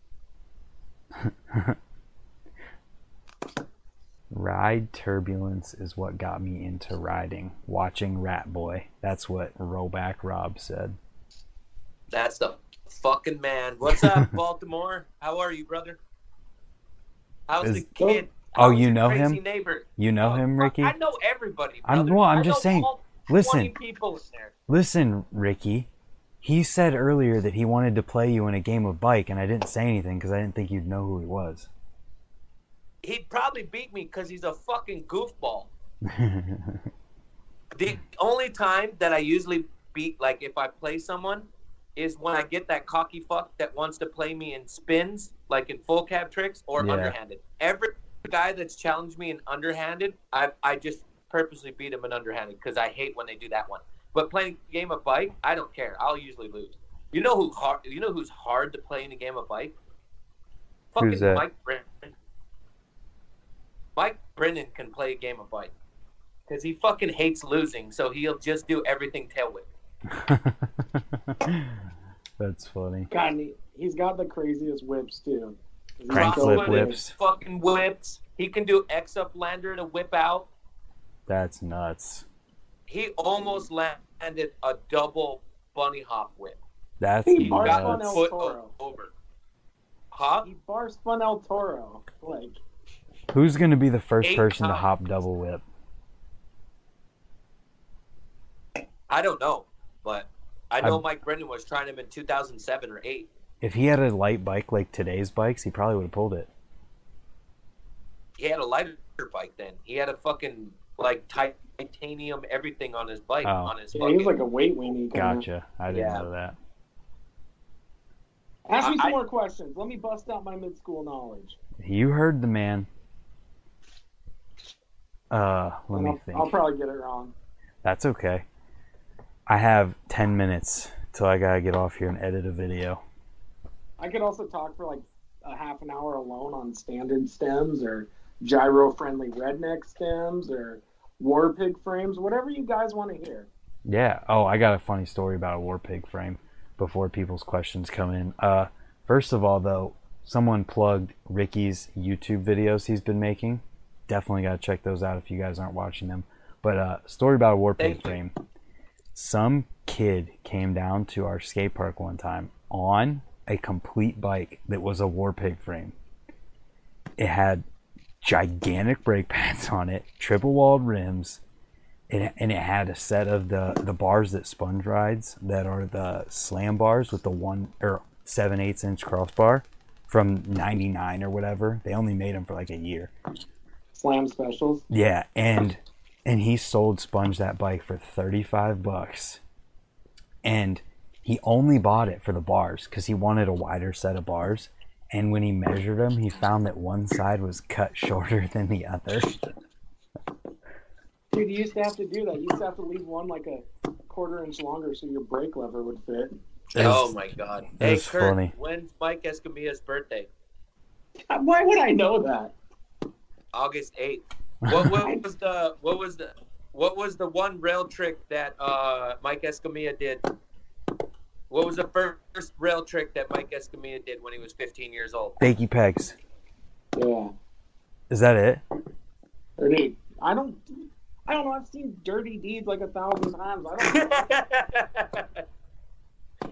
Ride turbulence is what got me into riding. Watching Rat Boy. That's what Rollback Rob said. That's the fucking man. What's up, Baltimore? How are you, brother? How's Is- the kid? Oh, you know him? Neighbor. You know Oh, him, Ricky? I know everybody. I'm- well, I'm I just saying, listen. people in there. Listen, Ricky. He said earlier that he wanted to play you in a game of bike, and I didn't say anything because I didn't think you'd know who he was. He'd probably beat me because he's a fucking goofball. The only time that I usually beat, like if I play someone, is when I get that cocky fuck that wants to play me in spins, like in full cab tricks or Yeah. underhanded. Every guy that's challenged me in underhanded, I I just purposely beat him in underhanded because I hate when they do that one. But playing a game of bike, I don't care. I'll usually lose. You know who hard? You know who's hard to play in a game of bike? Fucking Who's that? Mike Brennan. Mike Brennan can play a game of bike because he fucking hates losing, so he'll just do everything tail whip. That's funny. God, he, he's got the craziest whips too. He's Crank so flip whips. Fucking whips. He can do X up lander to whip out. That's nuts. He almost landed a double bunny hop whip. That's He barked on nuts. El Toro. over. Huh? He bar spun El Toro. Like Who's gonna be the first Eight person to hop double whip? I don't know, but I know I'm- Mike Brennan was trying him in 2007 or 8. If he had a light bike like today's bikes, he probably would have pulled it. He had a lighter bike then. He had a fucking like titanium everything on his bike Oh. on his yeah, he was like a weight weenie. Gotcha. I didn't Yeah. know that. Ask me some I- more questions. Let me bust out my mid school knowledge. You heard the man. Uh, let And me I'll, think. I'll probably get it wrong. That's okay. I have 10 minutes till I gotta get off here and edit a video. I could also talk for like a half an hour alone on standard stems or gyro friendly redneck stems or war pig frames, whatever you guys want to hear. Yeah. Oh, I got a funny story about a war pig frame before people's questions come in. Uh, first of all, though, someone plugged Ricky's YouTube videos he's been making. Definitely got to check those out if you guys aren't watching them. But uh, story about a war pig Thank you. frame. Some kid came down to our skate park one time on a complete bike that was a war pig frame. It had gigantic brake pads on it, triple walled rims, it, and it had a set of the the bars that sponge rides that are the slam bars with the one or seven eighths inch crossbar from 99 or whatever they only made them for like a year Slam specials. yeah and and he sold sponge that bike for 35 bucks and he only bought it for the bars because he wanted a wider set of bars and when he measured them he found that one side was cut shorter than the other Dude, you used to have to do that. You used to have to leave one like a quarter inch longer so your brake lever would fit. It oh my god. it Hey was Kurt, funny. when's Mike Escamilla's birthday? Why would I know that? August 8th. What, what was the what was the what was the one rail trick that uh, Mike Escamilla did? What was the first rail trick that Mike Escamilla did when he was 15 years old? Fakey pegs Yeah. is that it Or dude, I don't I don't know, I've seen dirty deeds like a thousand times. I don't know.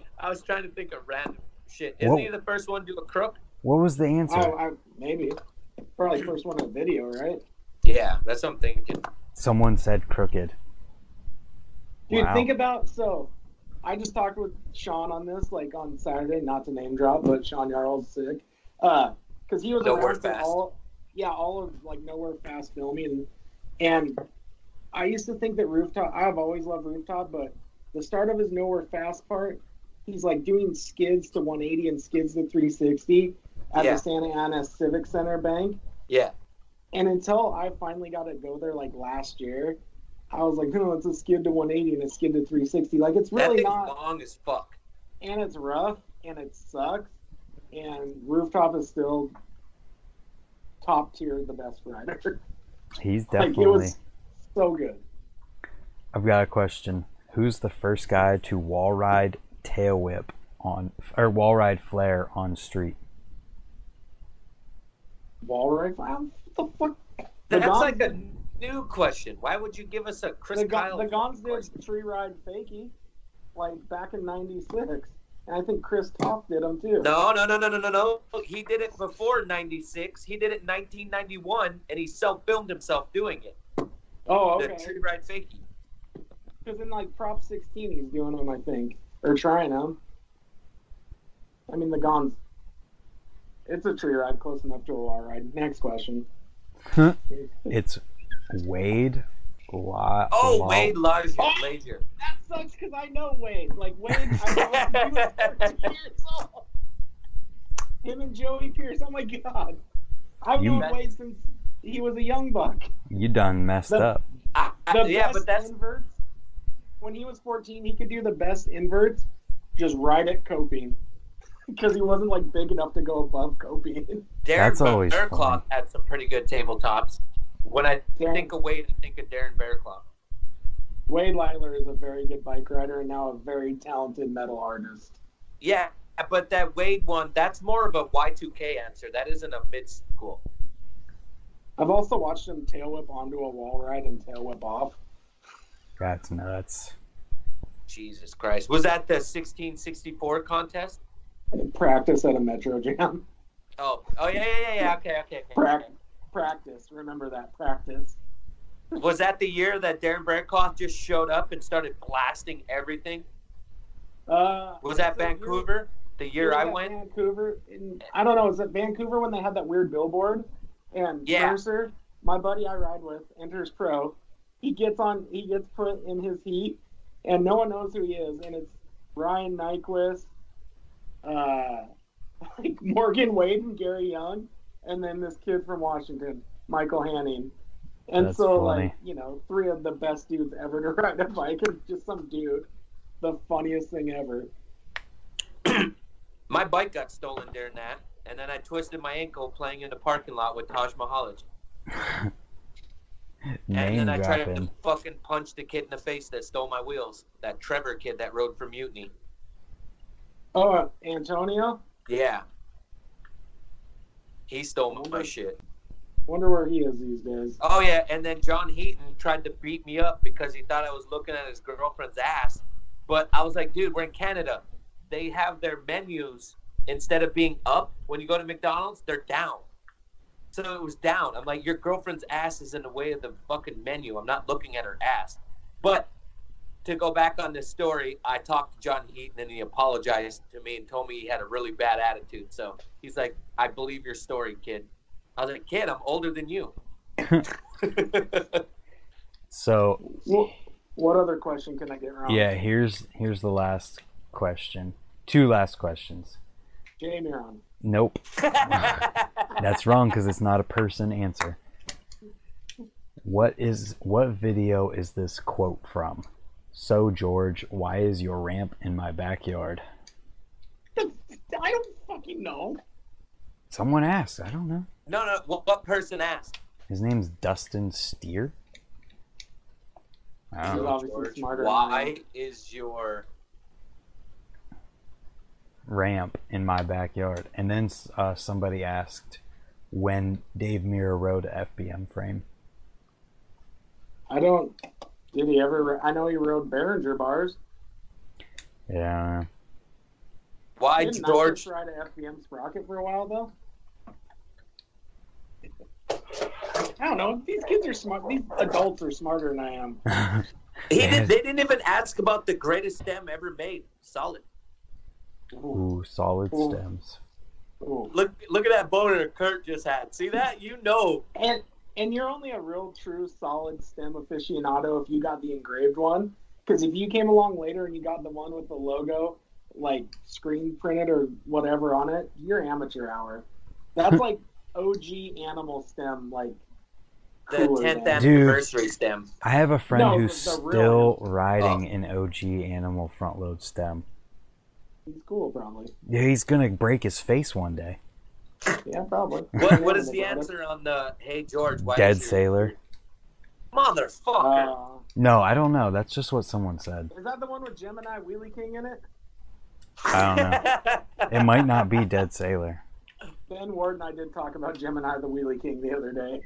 I was trying to think of random shit. Isn't Whoa. he the first one to do a crook? what was the answer I, I, maybe. Probably first one in the video, right? Yeah, that's what I'm thinking. someone said crooked Dude, Wow. think about so. I just talked with Sean on this, like on Saturday, not to name drop, but Sean Yarl's sick, uh, because he was Nowhere Fast. all, yeah, all of like nowhere fast filming, and I used to think that rooftop. I've always loved rooftop, but the start of his nowhere fast part, he's like doing skids to 180 and skids to 360 at Yeah. the Santa Ana Civic Center bank. Yeah. And until I finally got to go there like last year, I was like, no, it's a skid to 180 and a skid to 360. Like it's That really thing's not, long as fuck. and it's rough and it sucks. And rooftop is still top tier, the best rider. he's like it definitely was so good. I've got a question. Who's the first guy to wall ride tail whip on or wall ride flare on street? Wall rifle? What the fuck? The That's Gons- like a new question. Why would you give us a Chris the, Kyle? Gon- the Gons did tree ride fakie, like back in '96, and I think Chris Top did them too. No, no, no, no, no, no, no. He did it before '96. He did it in 1991, and he self-filmed himself doing it. Oh, The okay. tree ride fakie. Because in like Prop 16, he's doing them, I think, or trying them. I mean, the Gons. It's a tree ride close enough to a wall ride. Next question. It's Wade La- Oh, La- Wade Lazier. Oh! Lazier. That sucks because I know Wade. Like Wade, I know he was 14 years old. Him and Joey Pierce. Oh my god, I've You- known Wade since he was a young buck. You done messed The- up. I- I- The yeah, best but that's inverts. When he was 14, he could do the best inverts just right at coping. Because he wasn't like big enough to go above coping. Darren That's always Bearclaw funny. had some pretty good tabletops. When I Darren- think of Wade, I think of Darren Bearclaw. Wade Lyler is a very good bike rider and now a very talented metal artist. Yeah, but that Wade one, that's more of a Y2K answer. That isn't a mid school. I've also watched him tail whip onto a wall ride and tail whip off. That's nuts. Jesus Christ. Was that the 1664 contest? Practice at a Metro Jam. Oh, oh yeah, yeah, yeah, yeah. Okay, okay, okay. Prac- practice. Remember that. Practice. Was that the year that Darren Bradcloth just showed up and started blasting everything? Uh, Was that Vancouver? The year I went? Vancouver. In, I don't know. Was it Vancouver when they had that weird billboard? And Yeah. Mercer, my buddy I ride with, enters pro. He gets on. He gets put in his heat, and no one knows who he is. And it's Ryan Nyquist, uh, like Morgan Wade and Gary Young, and then this kid from Washington, Michael Hanning. And That's so, funny. like, you know, three of the best dudes ever to ride a bike, and just some dude. The funniest thing ever. My bike got stolen during that, and then I twisted my ankle playing in the parking lot with Taj Mihelich. And Name then I tried dropping. to fucking punch the kid in the face that stole my wheels. That Trevor kid that rode for Mutiny. Oh, Antonio. Yeah. He stole my shit. Wonder where he is these days. Oh yeah, and then John Heaton tried to beat me up because he thought I was looking at his girlfriend's ass. But I was like, dude, we're in Canada. They have their menus instead of being up when you go to McDonald's, they're down. So it was down. I'm like, your girlfriend's ass is in the way of the fucking menu. I'm not looking at her ass. But to go back on this story, I talked to John Heaton and he apologized to me and told me he had a really bad attitude. So he's like, I believe your story, kid. I was like, kid, I'm older than you. So What, what other question can I get wrong? yeah, here's here's the last question. Two last questions. Jamie on. Nope, that's wrong because it's not a person answer. What is what video is this quote from? So George, why is your ramp in my backyard? I don't fucking know. Someone asked. I don't know. No, no. What, what person asked? His name's Dustin Steer. I don't know. obviously smarter. than I Why is your Ramp in my backyard. And then uh, somebody asked when Dave Mirra rode a FBM frame. I don't. Did he ever? I know he rode Behringer bars. Yeah. why Didn't George? Nyquist ride a FBM sprocket for a while though? I don't know. These kids are smart. These adults are smarter than I am. He Man. did, they didn't even ask about the greatest stem ever made. Solid. Ooh, solid Ooh. stems. Ooh. Look, look at that boner Kurt just had. See that? You know. And and you're only a real true solid stem aficionado if you got the engraved one. Because if you came along later and you got the one with the logo, like screen printed or whatever on it, you're amateur hour. That's like OG animal stem, like The 10th than- Dude. anniversary stem. I have a friend No, who's the- the real still riding Oh. an OG animal front load stem. He's cool, probably. Yeah, he's gonna break his face one day. Yeah, probably. What, what is the answer on the Hey George? Why Dead is sailor. Motherfucker. Uh, No, I don't know. That's just what someone said. is that the one with Gemini Wheelie King in it? I don't know. It might not be Dead Sailor. Ben Ward and I did talk about Gemini the Wheelie King the other day.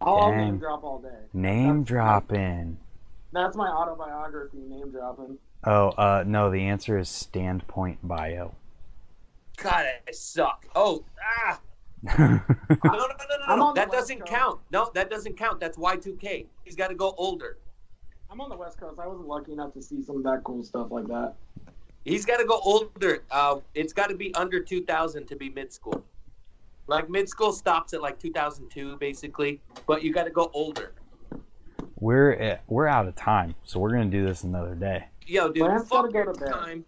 I'll I'll Dang. name drop all day. Name That's- dropping. That's my autobiography, name dropping. Oh, uh, no. The answer is Standpoint Bio. God, I suck. Oh, ah. No, no, no, no, no. That doesn't Coast. count. No, that doesn't count. That's Y2K. He's got to go older. I'm on the West Coast. I wasn't lucky enough to see some of that cool stuff like that. He's got to go older. Uh, it's got to be under 2000 to be mid school. Like mid school stops at like 2002, basically, but you got to go older. we're at, we're out of time, so we're gonna do this another day. Yo, dude, Lance fuck gotta go to bed. time.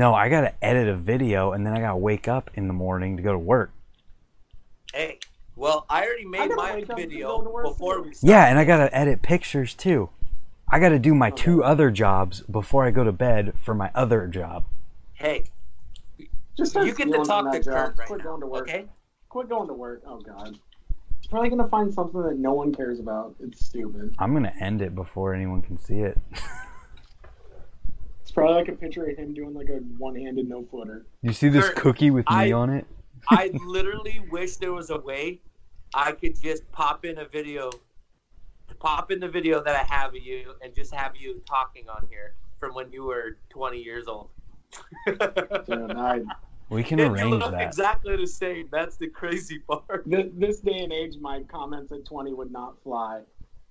No, I gotta edit a video, and then I gotta wake up in the morning to go to work. Hey, well, I already made gotta my wake up to video go to work, before too. we started. Yeah, and I gotta edit pictures too. I gotta do my Okay. two other jobs before I go to bed for my other job. Hey, Just you get to talk to that. Kurt right Quit now, going to work. okay? Quit going to work. Oh God. probably gonna find something that no one cares about. It's stupid. I'm gonna end it before anyone can see it. It's probably like a picture of him doing like a one-handed no footer. you see this Kurt, cookie with me I- on it? I literally wish there was a way I could just pop in a video, pop in the video that I have of you, and just have you talking on here from when you were 20 years old. Dude, I, We can And arrange that. exactly the same. That's the crazy part. this, this day and age, my comments at 20 would not fly.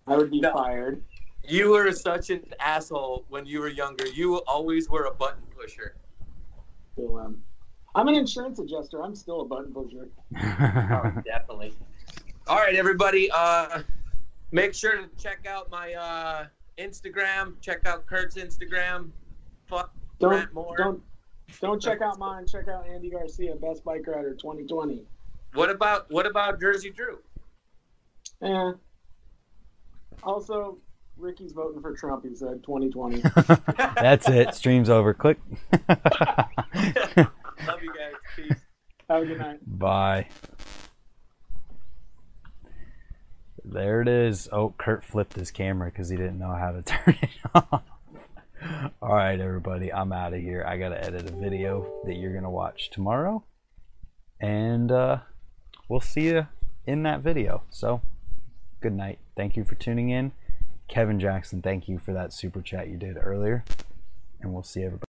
I would be No. fired. You were such an asshole when you were younger. You always were a button pusher. So, um, I'm an insurance adjuster. I'm still a button pusher. Oh, definitely. All right, everybody. Uh, make sure to check out my uh, Instagram. Check out Kurt's Instagram. Fuck Don't Grant Moore. don't don't check out mine. Check out Andy Garcia, best bike rider 2020. What about what about Jersey Drew? Eh. Also, Ricky's voting for Trump. He said 2020. That's it. Stream's over. Click. Love you guys. Peace. Have a good night. Bye. There it is. Oh, Kurt flipped his camera because he didn't know how to turn it off. All right, everybody, I'm out of here. I got to edit a video that you're going to watch tomorrow. And uh, we'll see you in that video. So, good night. Thank you for tuning in. Kevin Jackson, thank you for that super chat you did earlier. And we'll see everybody.